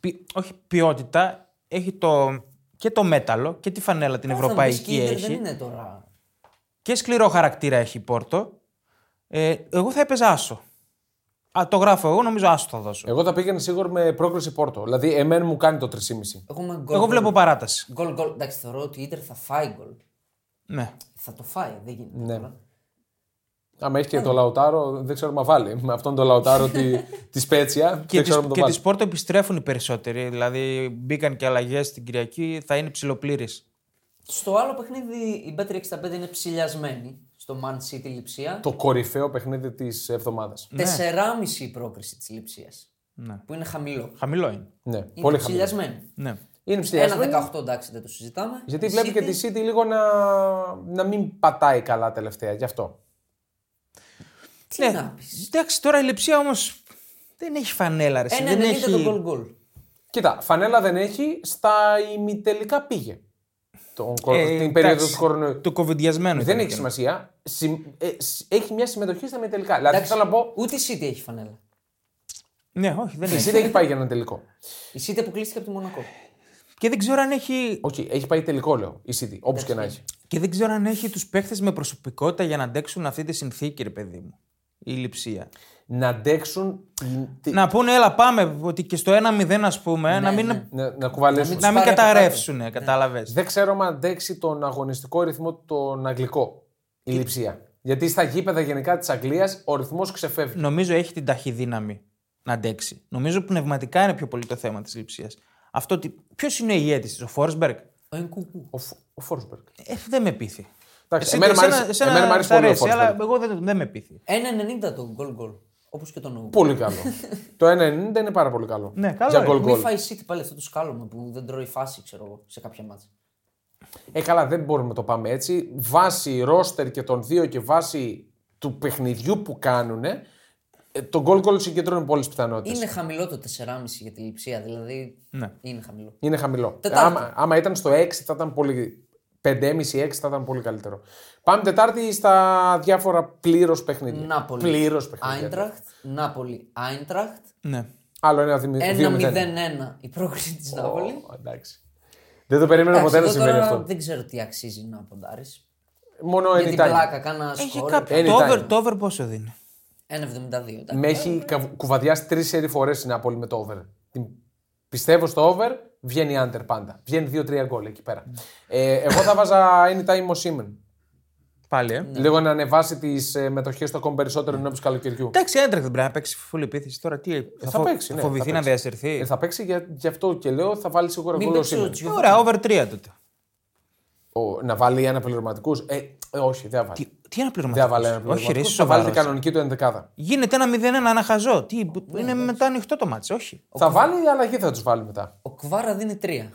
Ποι- όχι ποιότητα. Έχει το, και το μέταλλο και τη φανέλα την
Καλά, θα μου πεις,
ευρωπαϊκή
και η Ίντερ
έχει.
Δεν είναι τώρα.
Και σκληρό χαρακτήρα έχει η Πόρτο. Ε, εγώ θα έπαιζα άσο. Α, το γράφω εγώ, νομίζω άσο θα δώσω.
Εγώ θα πήγαινα σίγουρα με πρόκριση Πόρτο. Δηλαδή, εμένα μου κάνει το 3,5.
Έχουμε γκολ,
Εγώ βλέπω παράταση.
Γκολ, γκολ. Εντάξει, θεωρώ ότι η Ίντερ θα φάει γκολ.
Ναι.
Θα το φάει, δεν γίνεται.
Ναι.
τώρα.
Άμα έχει και το Λαουτάρο, δεν ξέρω μα βάλει. Με αυτόν τον Λαουτάρο τη, τη Σπέτσια.
Και,
δεν
της,
ξέρω αν το
και
βάλει.
της Πόρτο επιστρέφουν οι περισσότεροι. Δηλαδή μπήκαν και αλλαγές την Κυριακή, θα είναι ψηλοπλήρη.
Στο άλλο παιχνίδι η Bet365 είναι ψηλιασμένη. Στο Man City Λιψία.
Το κορυφαίο παιχνίδι της εβδομάδας.
4,5 η πρόκριση της Λιψίας.
Ναι.
Που είναι χαμηλό.
Χαμηλό είναι.
Ναι,
Είναι
πολύ χαμηλό.
ψηλιασμένη.
Ναι.
Είναι ψηλιασμένο.
Ένα 18 εντάξει δεν το συζητάμε.
Γιατί
Η
βλέπει και
City-
τη City λίγο να, να μην πατάει καλά τελευταία. Γι' αυτό.
Τι
Ναι.
να πεις.
Εντάξει, τώρα η λεψία όμως δεν έχει φανέλα. Ρε.
Ένα
δεν
90
έχει...
το γκολ γκολ.
Κοίτα, φανέλα δεν έχει, στα ημιτελικά πήγε. Τον, κο-
Ε,
την περίοδο
εντάξει,
του κορονοϊού.
Το κοβεντιασμένο.
Δεν
ήταν
έχει
και-
σημασία. Συμ- ε, σ- έχει μια συμμετοχή στα ημιτελικά. Δηλαδή
Εντάξει,
θέλω να πω,
Ούτε η City έχει φανέλα.
Ναι, όχι, δεν
η
έχει.
City έχει πάει για ένα τελικό.
Η City αποκλείστηκε από τη Μονακό.
Και δεν ξέρω αν έχει,
Όχι, έχει πάει τελικό, λέω. Η City, όπως και να έχει.
και δεν ξέρω αν έχει τους παίχτες με προσωπικότητα για να αντέξουν αυτή τη συνθήκη, ρε παιδί μου. Η λειψία.
Να αντέξουν. τη-
Να πούνε, έλα, πάμε. Ότι και στο 1-0, ας πούμε, να μην,
ναι.
Να, να κουβαλήσουν.
να μην
πάρει από
καταρρεύσουν, κατάλαβες.
Δεν ξέρω αν αντέξει τον αγωνιστικό ρυθμό τον αγγλικό. Η λειψία. Γιατί στα γήπεδα γενικά της Αγγλίας ο ρυθμός ξεφεύγει.
Νομίζω έχει την ταχυδύναμη να αντέξει. Νομίζω πνευματικά είναι πιο πολύ το θέμα της λειψίας. Αυτό ότι. Ποιος είναι ο ηγέτη τη, ο Φόρσμπεργκ.
Ο Ενκούκου.
Ο, Φ- ο Φόρσμπεργκ.
Ε, δεν με πείθει.
Εντάξει,
Εσύ-
εμένα μ'
εσένα-
άρεσε-
εσένα
εμένα μ' άρεσε
σ'
πολύ ο
αρέσει, αλλά
Φόρσμπεργκ.
εγώ δεν, δεν με πείθει.
1,90 το γκολ γκολ. Όπως και το νου.
Πολύ καλό. το 1,90 είναι πάρα πολύ καλό.
Ναι, καλό
Για
είναι.
γκολ
Μην
γκολ.
φάει η City πάλι αυτό το σκάλωμα που δεν τρώει φάση, ξέρω εγώ, σε κάποια μάτσα.
Ε, καλά, δεν μπορούμε να το πάμε έτσι. Βάσει ρόστερ και των δύο και βάσει του παιχνιδιού που κάνουν, το γκολ γκολ συγκεντρώνει πολλές πιθανότητες.
Είναι χαμηλό το 4,5 για τη λειψία, δηλαδή.
Ναι.
Είναι χαμηλό.
Είναι χαμηλό.
Τετάρτη.
Άμα, άμα ήταν στο 6 θα ήταν πολύ. 5,5-6 θα ήταν πολύ καλύτερο. Πάμε Τετάρτη στα διάφορα πλήρως παιχνίδια.
Νάπολη.
Πλήρως παιχνίδια.
Άιντραχτ. Νάπολη. Άιντραχτ.
Ναι.
Άλλο ένα 2-0.
1-0-1 η πρόκριση της Νάπολη.
Ω, εντάξει. Δεν το περίμενα
Εντάξει,
ποτέ να
εδώ
συμβαίνει
τώρα
αυτό.
Δεν ξέρω τι αξίζει να ποντάρεις.
Μόνο
Για την
anytime.
πλάκα, κάνα
Έχει
σκορ.
κάποιο.
Anytime.
Το over, το over πόσο δίνει;
1,72. εντάξει.
Με έχει κα- κουβαδιάσει τρεις σερι φορές η Νάπολη με το over. Την... Πιστεύω στο over, βγαίνει under πάντα. Βγαίνει 2-3 γκολ εκεί πέρα. Ε, εγώ θα βάζα anytime ο Σίμεν.
Πάλι, ε.
Λίγο να ανεβάσει τις ε, μετοχές του ακόμα περισσότερο ενώπιση καλοκαιριού.
Εντάξει, έντρεχε δεν πρέπει να παίξει full επίθεση τώρα. Τι, θα,
θα
φο-
παίξει, ναι,
φοβηθεί
θα
να
παίξει.
διασυρθεί;
Ε, θα παίξει για, γι' αυτό και λέω θα βάλει σίγουρα
Μην
γκολ ο
παίξεις ο
Σίμεν.
Τζιου-
Ωραία, over 3 τότε.
Ο- Να βάλει ένα πληρωματικούς. Ε, ε, όχι, δεν θα βάλει.
Τι, τι ένα
Δεν θα βάλει ένα
πληρωματικό. Όχι, ρε,
πληρωματικούς.
είσαι
Θα βάλει την
σοβαρός.
κανονική του ενδεκάδα.
Γίνεται ένα 0-1, ένα χαζό. Τι, είναι μετά ανοιχτό το μάτσο, όχι.
Θα βάλει αλλαγή θα τους βάλει μετά.
Ο Κβάρα δίνει 3.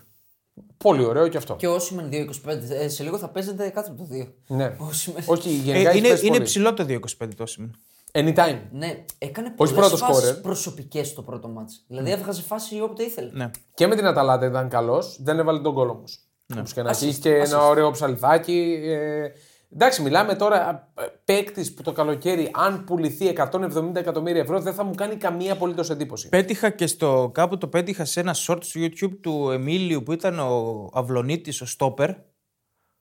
Πολύ ωραίο και αυτό.
Και ο Όσιμεν 2,25. Ε, σε λίγο θα παίζετε κάτω από το 2.
Ναι.
Όσιμεν.
Όχι,
Ε,
γενικά έχεις
είναι,
πέσει
είναι
πολύ.
ψηλό το 2-25 το σημείο.
Anytime.
Ναι, έκανε
Όχι
πολλές
πρώτος
φάσεις
scorer.
προσωπικές στο πρώτο μάτς. Δηλαδή έβγαζε φάση όποτε ήθελε.
Ναι.
Και με την Αταλάντα ήταν καλός, δεν έβαλε τον κόλλο όμως.
Ναι.
Όπως και να έχεις,
Assist,
είχε και ένα
assist.
ωραίο ψαλιδάκι. Ε, εντάξει, μιλάμε τώρα παίκτης που το καλοκαίρι, αν πουληθεί 170 εκατομμύρια ευρώ, δεν θα μου κάνει καμία απολύτως εντύπωση.
Πέτυχα και στο κάπου το πέτυχα σε ένα short στο YouTube του Εμίλιου που ήταν ο Αυλονίτης, ο Στόπερ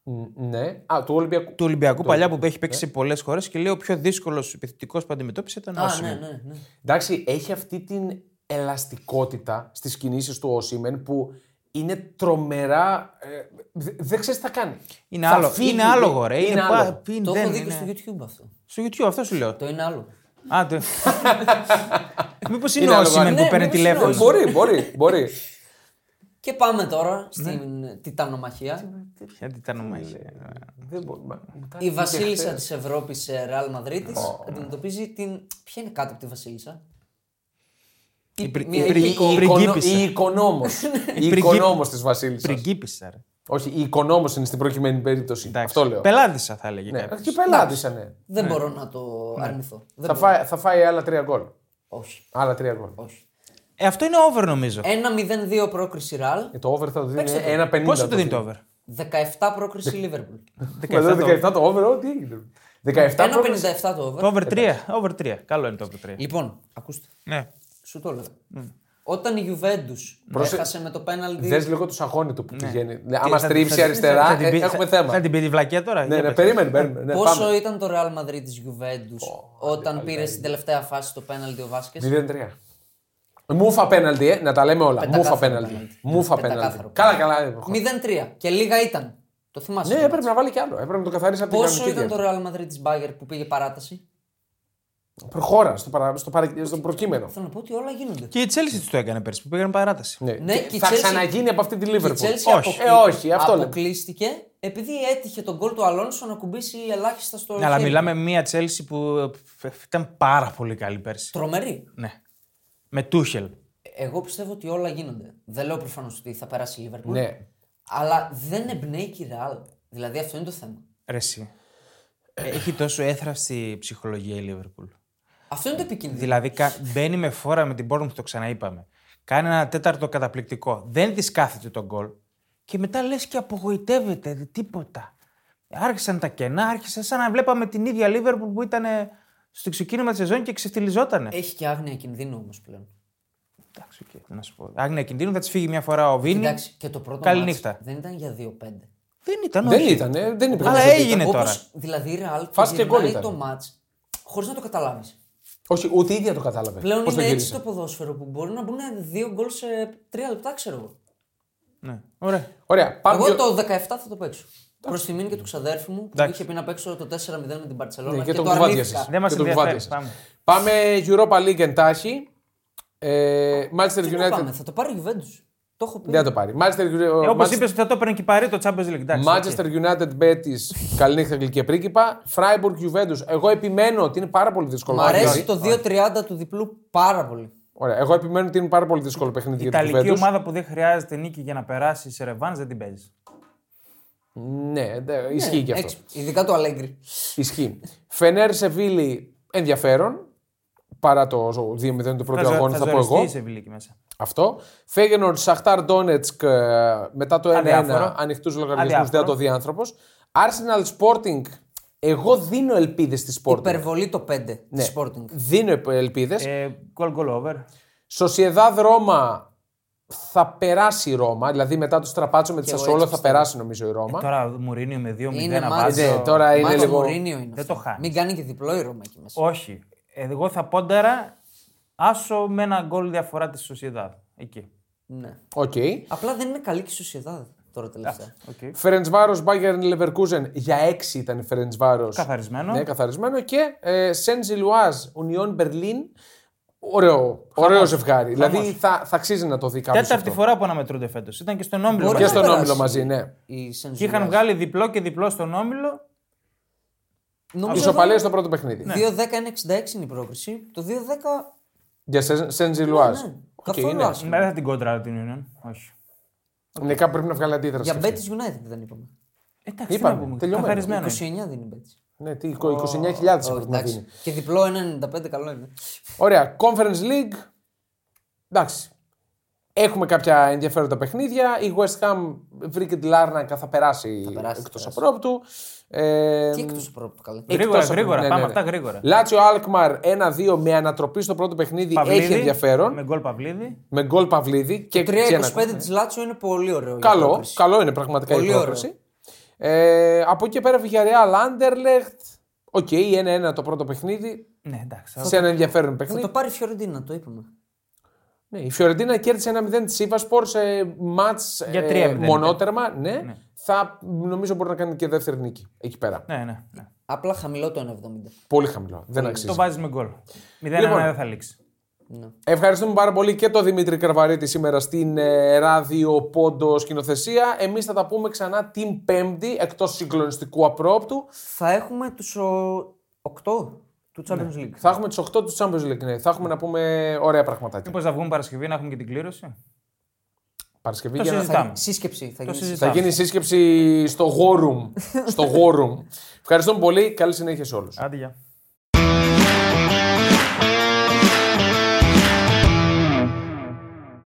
Μ, Ναι. Α, του Ολυμπιακού.
του Ολυμπιακού παλιά που έχει παίξει σε πολλές χώρες και λέει ο πιο δύσκολος επιθετικός που αντιμετώπισε ήταν ο
Α,
Όσιμεν.
ναι, ναι, ναι.
Εντάξει, έχει αυτή την ελαστικότητα στις κινήσεις του Όσιμεν που είναι τρομερά. Ε, δε- δεν ξέρεις τι θα κάνει.
Είναι,
Θα
άλλο,
φύγει,
είναι άλογο, ρε.
Είναι,
Είναι,
άλλο.
πα- πι-
Το
δεν
έχω δει και
είναι.
στο YouTube αυτό.
Στο YouTube, αυτό σου λέω.
Το είναι άλλο.
Άντε. Μήπως είναι,
Είναι
ο
άλλο,
Όσιμεν
ναι,
που παίρνει
μήπως
τηλέφωνο;
είναι
Μπορεί, μπορεί, μπορεί.
Και πάμε τώρα
Ναι.
στην τιτανομαχία.
Γιατί ήταν ομαγία.
Δεν μπορεί. μα-
Η Βασίλισσα της Ευρώπης Ρεάλ Μαδρίτη αντιμετωπίζει την. Ποια είναι κάτω από τη Βασίλισσα,
Η πρι-
Μια
η πρι-
Η,
οικο-
η,
πριγκίπισσα.
η οικονόμος. η
Πριγκίπ-
οικονόμος της Βασίλισσας.
Πριγκίπισσα. ρε.
Όχι, η οικονόμος είναι στην προκειμένη περίπτωση.
Εντάξει.
Αυτό λέω.
Πελάτησα θα έλεγε
Ναι,
κάποιος.
και πελάτησα, ναι.
Δεν μπορώ να το αρνηθώ. Δεν
Θα,
μπορώ.
φάει, θα φάει άλλα τρία γκολ.
Όχι.
Άλλα τρία γκολ.
όχι.
Ε, αυτό είναι over νομίζω.
Ένα 0-2 πρόκριση Ραλ.
Ε, το over θα το δίνει
Παίξτε το.
ένα 50.
Πόσο το δίνει
δίνει.
το over.
17 πρόκριση Λίβερπουλ.
Μετά 17 το over, ό, τι έγινε. 17 πρόκληση.
1,57 το over.
Το over 3. Over 3. Καλό είναι το over 3.
Λοιπόν, ακούστε.
Ναι.
Σου το λέω. Όταν η Juventus
Προσε-
έχασε με το πέναλτι.
Δες λίγο το σαγόνι του που πηγαίνει. Ναι,
Και
άμα
θα-
στρίψει
θα-
αριστερά,
θα την
ε,
πει-
έχουμε
θα-
θέμα.
Θα την πει τη βλακία τώρα;
Ναι,
Για
ναι,
πες.
περίμενε, περίμενε. Ναι,
Πόσο
πάμε.
ήταν το Real Madrid της Juventus όταν πήρε στην τελευταία φάση το πέναλτι ο Βάσκες;
0-3. Μούφα πέναλτι, ε, να τα λέμε όλα.
Πεντακάθαρο
Μούφα πέναλτι.
πέναλτι.
Μούφα
Πεντακάθαρο
πέναλτι. Καλά, καλά. ε,
0-3 και λίγα ήταν. Το θυμάσαι.
Ναι,
το
έπρεπε να βάλει κι άλλο. Έπρεπε να το καθαρίσει από την
Πόσο
κανονική
ήταν το
διάρκεια.
Real Madrid της Bayern που πήγε παράταση;
Προχώρα στο, παρα... στο, παρα... στο προκείμενο.
Θέλω να πω ότι όλα γίνονται.
Και η Chelsea τη το έκανε πέρσι που πήγαν παράταση.
Ναι.
Ναι,
Και
και η
θα
Chelsea-
ξαναγίνει από αυτή τη
Και η
Liverpool.
Chelsea
Όχι.
Ε, όχι, αυτό λέμε.
αποκλείστηκε επειδή έτυχε τον γκολ του Αλόνσο να κουμπίσει ελάχιστα στο.
Ναι, αλλά
χέρι.
μιλάμε μια Chelsea που ε, ήταν πάρα πολύ καλή πέρσι.
Τρομερή.
Ναι. Με Τούχελ.
Εγώ πιστεύω ότι όλα γίνονται. Δεν λέω προφανώς ότι θα περάσει η Λίβερπουλ.
Ναι.
Αλλά δεν εμπνέει και η Real. Δηλαδή αυτό είναι το θέμα.
Ρε εσύ. Έχει τόσο έθραυστη ψυχολογία η Liverpool.
Αυτό είναι το επικίνδυνο.
Δηλαδή κα- μπαίνει με φόρα με την Bournemouth, το ξαναείπαμε. Κάνει ένα τέταρτο καταπληκτικό. Δεν της κάθεται το γκολ. Και μετά λες και απογοητεύεται. δε- Τίποτα. Άρχισαν τα κενά, άρχισε σαν να βλέπαμε την ίδια Liverpool που ήταν ε, στο ξεκίνημα της σεζόν και ξεφτιλιζότανε.
Έχει και άγνοια κινδύνου όμως πλέον.
Εντάξει, οκ, τι να σου πω. Άγνοια κινδύνου, θα της φύγει μια φορά ο Βίνι.
Εντάξει, και το πρώτο
Καλή
μάτς
νύχτα.
δεν ήταν για 2-5.
Δεν ήταν,
Δεν
όχι.
ήταν, ε, δεν υπήρχε.
Αλλά
αμφιβολία.
έγινε τώρα.
Όπως, δηλαδή η Real
Φάση και γκολ
γυρνάει
ήταν.
το μάτς χωρίς να το καταλάβεις.
Όχι, ούτε η ίδια το κατάλαβε.
Πλέον
Πώς το
είναι έτσι
γύρισε.
το ποδόσφαιρο που μπορεί να μπουν δύο γκολ σε τρία λεπτά, ξέρω εγώ.
Ναι. Ωραία.
Ωραία, πάμε.
Εγώ
πιο-
το 17 θα το παίξω. Προς τιμήν και του ξαδέρφου μου που
Εντάξει.
είχε πει να παίξω το 4-0 με την Παρσελόνα
Ναι,
και,
και τον
το
κουβάντιασες.
αρνήθηκα.
Δεν μας
Και τον
ενδιαφέρει.
κουβάντιασες.
Πάμε.
Πάμε Europa League εντάχει. Ε, Manchester
Τι να πάμε,
United.
θα το πάρει η Juventus. Το έχω πει.
Δεν θα το πάρει. Manchester,
Ε, Όπως
Manchester-
είπες, θα το έπαιρνε και πάρει το Champions League. εντάξει,
Manchester
ok.
United Betis, καληνύχτα γλυκέ πρίγκιπα. Freiburg Juventus. Εγώ επιμένω ότι είναι πάρα πολύ δύσκολο.
Μ' αρέσει
παιχνίδι.
το 2-30 του διπλού πάρα πολύ.
Ωραία. Εγώ επιμένω ότι είναι πάρα πολύ δύσκολο παιχνίδι
Η
για την
Ιταλική
Juventus.
ομάδα που δεν χρειάζεται νίκη για να περάσει σε ρεβάνς δεν την παίζεις.
Ναι, δε- ισχύει και αυτό.
Έξι. Ειδικά του Allegri.
Ισχύει. Φενέρ Σεβίλη ενδιαφέρον. Παρά το 2-0 του πρώτου αγώνα, θα, πω εγώ.
ζοριστεί η Σεβίλη εκεί μέσα.
Αυτό. Φέγενορ Σαχτάρ Ντόνετσκ ε, μετά το 1-1
Αδιάφορο.
ανοιχτούς λογαριασμούς
Αδιάφορο.
δεν θα το δει άνθρωπος. Arsenal Sporting. Εγώ δίνω ελπίδες στη Sporting.
Υπερβολή το 5
Ναι.
τη Sporting.
Δίνω ελπίδες.
Ε, goal goal over.
Σοσιεδάδ Ρώμα θα περάσει η Ρώμα. Δηλαδή μετά το στραπάτσο με τη
Και εγώ
Σασόλο
έτσι
θα περάσει νομίζω η Ρώμα.
Ε, Τώρα Μουρίνιο με 2-0
Είναι
να
μάτς.
βάζω.
Ναι, τώρα είναι
μάτς
λίγο-
Μουρίνιο είναι
Δεν
αυτό.
το χάνεις.
Μην κάνει και διπλό η Ρώμα εκεί μέσα.
Όχι. Εγώ θα πόνταρα άσο με ένα γκολ διαφορά της Σοσιεδάδ. Εκεί.
Ναι.
Οκ.
Απλά δεν είναι καλή και η Σοσιεδάδ τώρα τελευταία.
Okay.
Φερεντσβάρος Μπάγερ Λεβερκούζεν για 6 ήταν η Φερεντσβάρος.
Καθαρισμένο.
Ναι, καθαρισμένο. Και ε, Σεν Ζιλουάζ Ουνιόν Μπερλίν. Ωραίο, ωραίο ζευγάρι. Δηλαδή θα, θα αξίζει να το δει κάποιος.
Τέταρτη φορά που αναμετρούνται φέτος. Ήταν και στον Όμιλο.
Μπορεί
Και
μαζί.
να
στον
περάσει
Όμιλο μαζί, ναι.
Η Saint
Και είχαν
Gilloise.
βγάλει διπλό και διπλό στον Όμιλο.
Νομίζω
Ισοπαλία
εδώ
στο πρώτο παιχνίδι.
2-10 είναι 66 είναι η πρόκριση. Το 2-10
Για Σεν- Σεν Ζιλουάζ.
ναι,
Οκ,
καθόλου
είναι.
άσχημο.
Δεν θα την πόνταρα την Union. Όχι.
Ναι, κάπου πρέπει να βγάλει αντίδραση.
Για
και αυτή.
Betis United δεν είπαμε.
Εντάξει,
Είπαμε,
τι να πούμε.
τελειωμένο.
Καθαρισμένο.
29 δίνει η Betis.
Ναι, τι, 29.000
Όχι,
πρέπει να
εντάξει.
δίνει.
Και διπλό 1,95 καλό είναι.
Ωραία, Conference League. Εντάξει. Έχουμε κάποια ενδιαφέροντα παιχνίδια. Η West Ham βρήκε τη Λάρνακα, θα περάσει,
Θα περάσει,
εκτός
θα περάσει.
απρόπτου. Ε,
Τι εκτό από καλά.
Γρήγορα,
εκτός από-
γρήγορα.
ναι,
Πάμε
ναι,
αυτά
ναι.
γρήγορα.
Λάτσιο Αλκμαρ 1-2 με ανατροπή στο πρώτο παιχνίδι. Έχει ενδιαφέρον.
Με γκολ Παυλίδη.
Με γκολ Παυλίδη και
3,25 της Λάτσιο είναι πολύ ωραίο. για
Καλό,
πρόκριση.
καλό είναι πραγματικά
Πολύ
η πρόκριση. Ε, από εκεί και πέρα Villarreal Anderlecht. Ok, 1-1 το πρώτο παιχνίδι.
Ναι, εντάξει.
Σε ένα ενδιαφέρον
Θα
παιχνίδι.
το πάρει η Φιωρεντίνα, το είπαμε.
Ναι, η Φιωρεντίνα κέρδισε 1-0 της Σίβασπορ σε μάτς
Για
ε,
3-0
μονότερμα. Ναι. Θα νομίζω μπορεί να κάνει και δεύτερη νίκη εκεί πέρα.
Ναι, ναι. ναι.
Απλά χαμηλό το 1,70.
Πολύ χαμηλό. Δεν αξίζει.
Το βάζεις με γκολ. 0-1
Λοιπόν.
δεν θα λήξει.
Ναι.
Ευχαριστούμε πάρα πολύ και τον Δημήτρη Καρβαρίτη σήμερα στην ε, ράδιο πόντο σκηνοθεσία. Εμείς θα τα πούμε ξανά την Πέμπτη εκτός συγκλονιστικού απρόπτου.
Θα έχουμε τους 8 του Champions League.
Ναι. Θα έχουμε του 8 του Champions League. Ναι. Θα έχουμε να πούμε ωραία πραγματάκια.
Μήπως θα βγούμε Παρασκευή να έχουμε και την κλήρωση;
Παρασκευή
Το
για να-
συζητάμε.
Σύσκεψη θα γίνει.
συζητάμε.
θα γίνει σύσκεψη στο War Room. στο War Room. Ευχαριστούμε πολύ. Καλή συνέχεια σε όλους.
Άντε, γεια.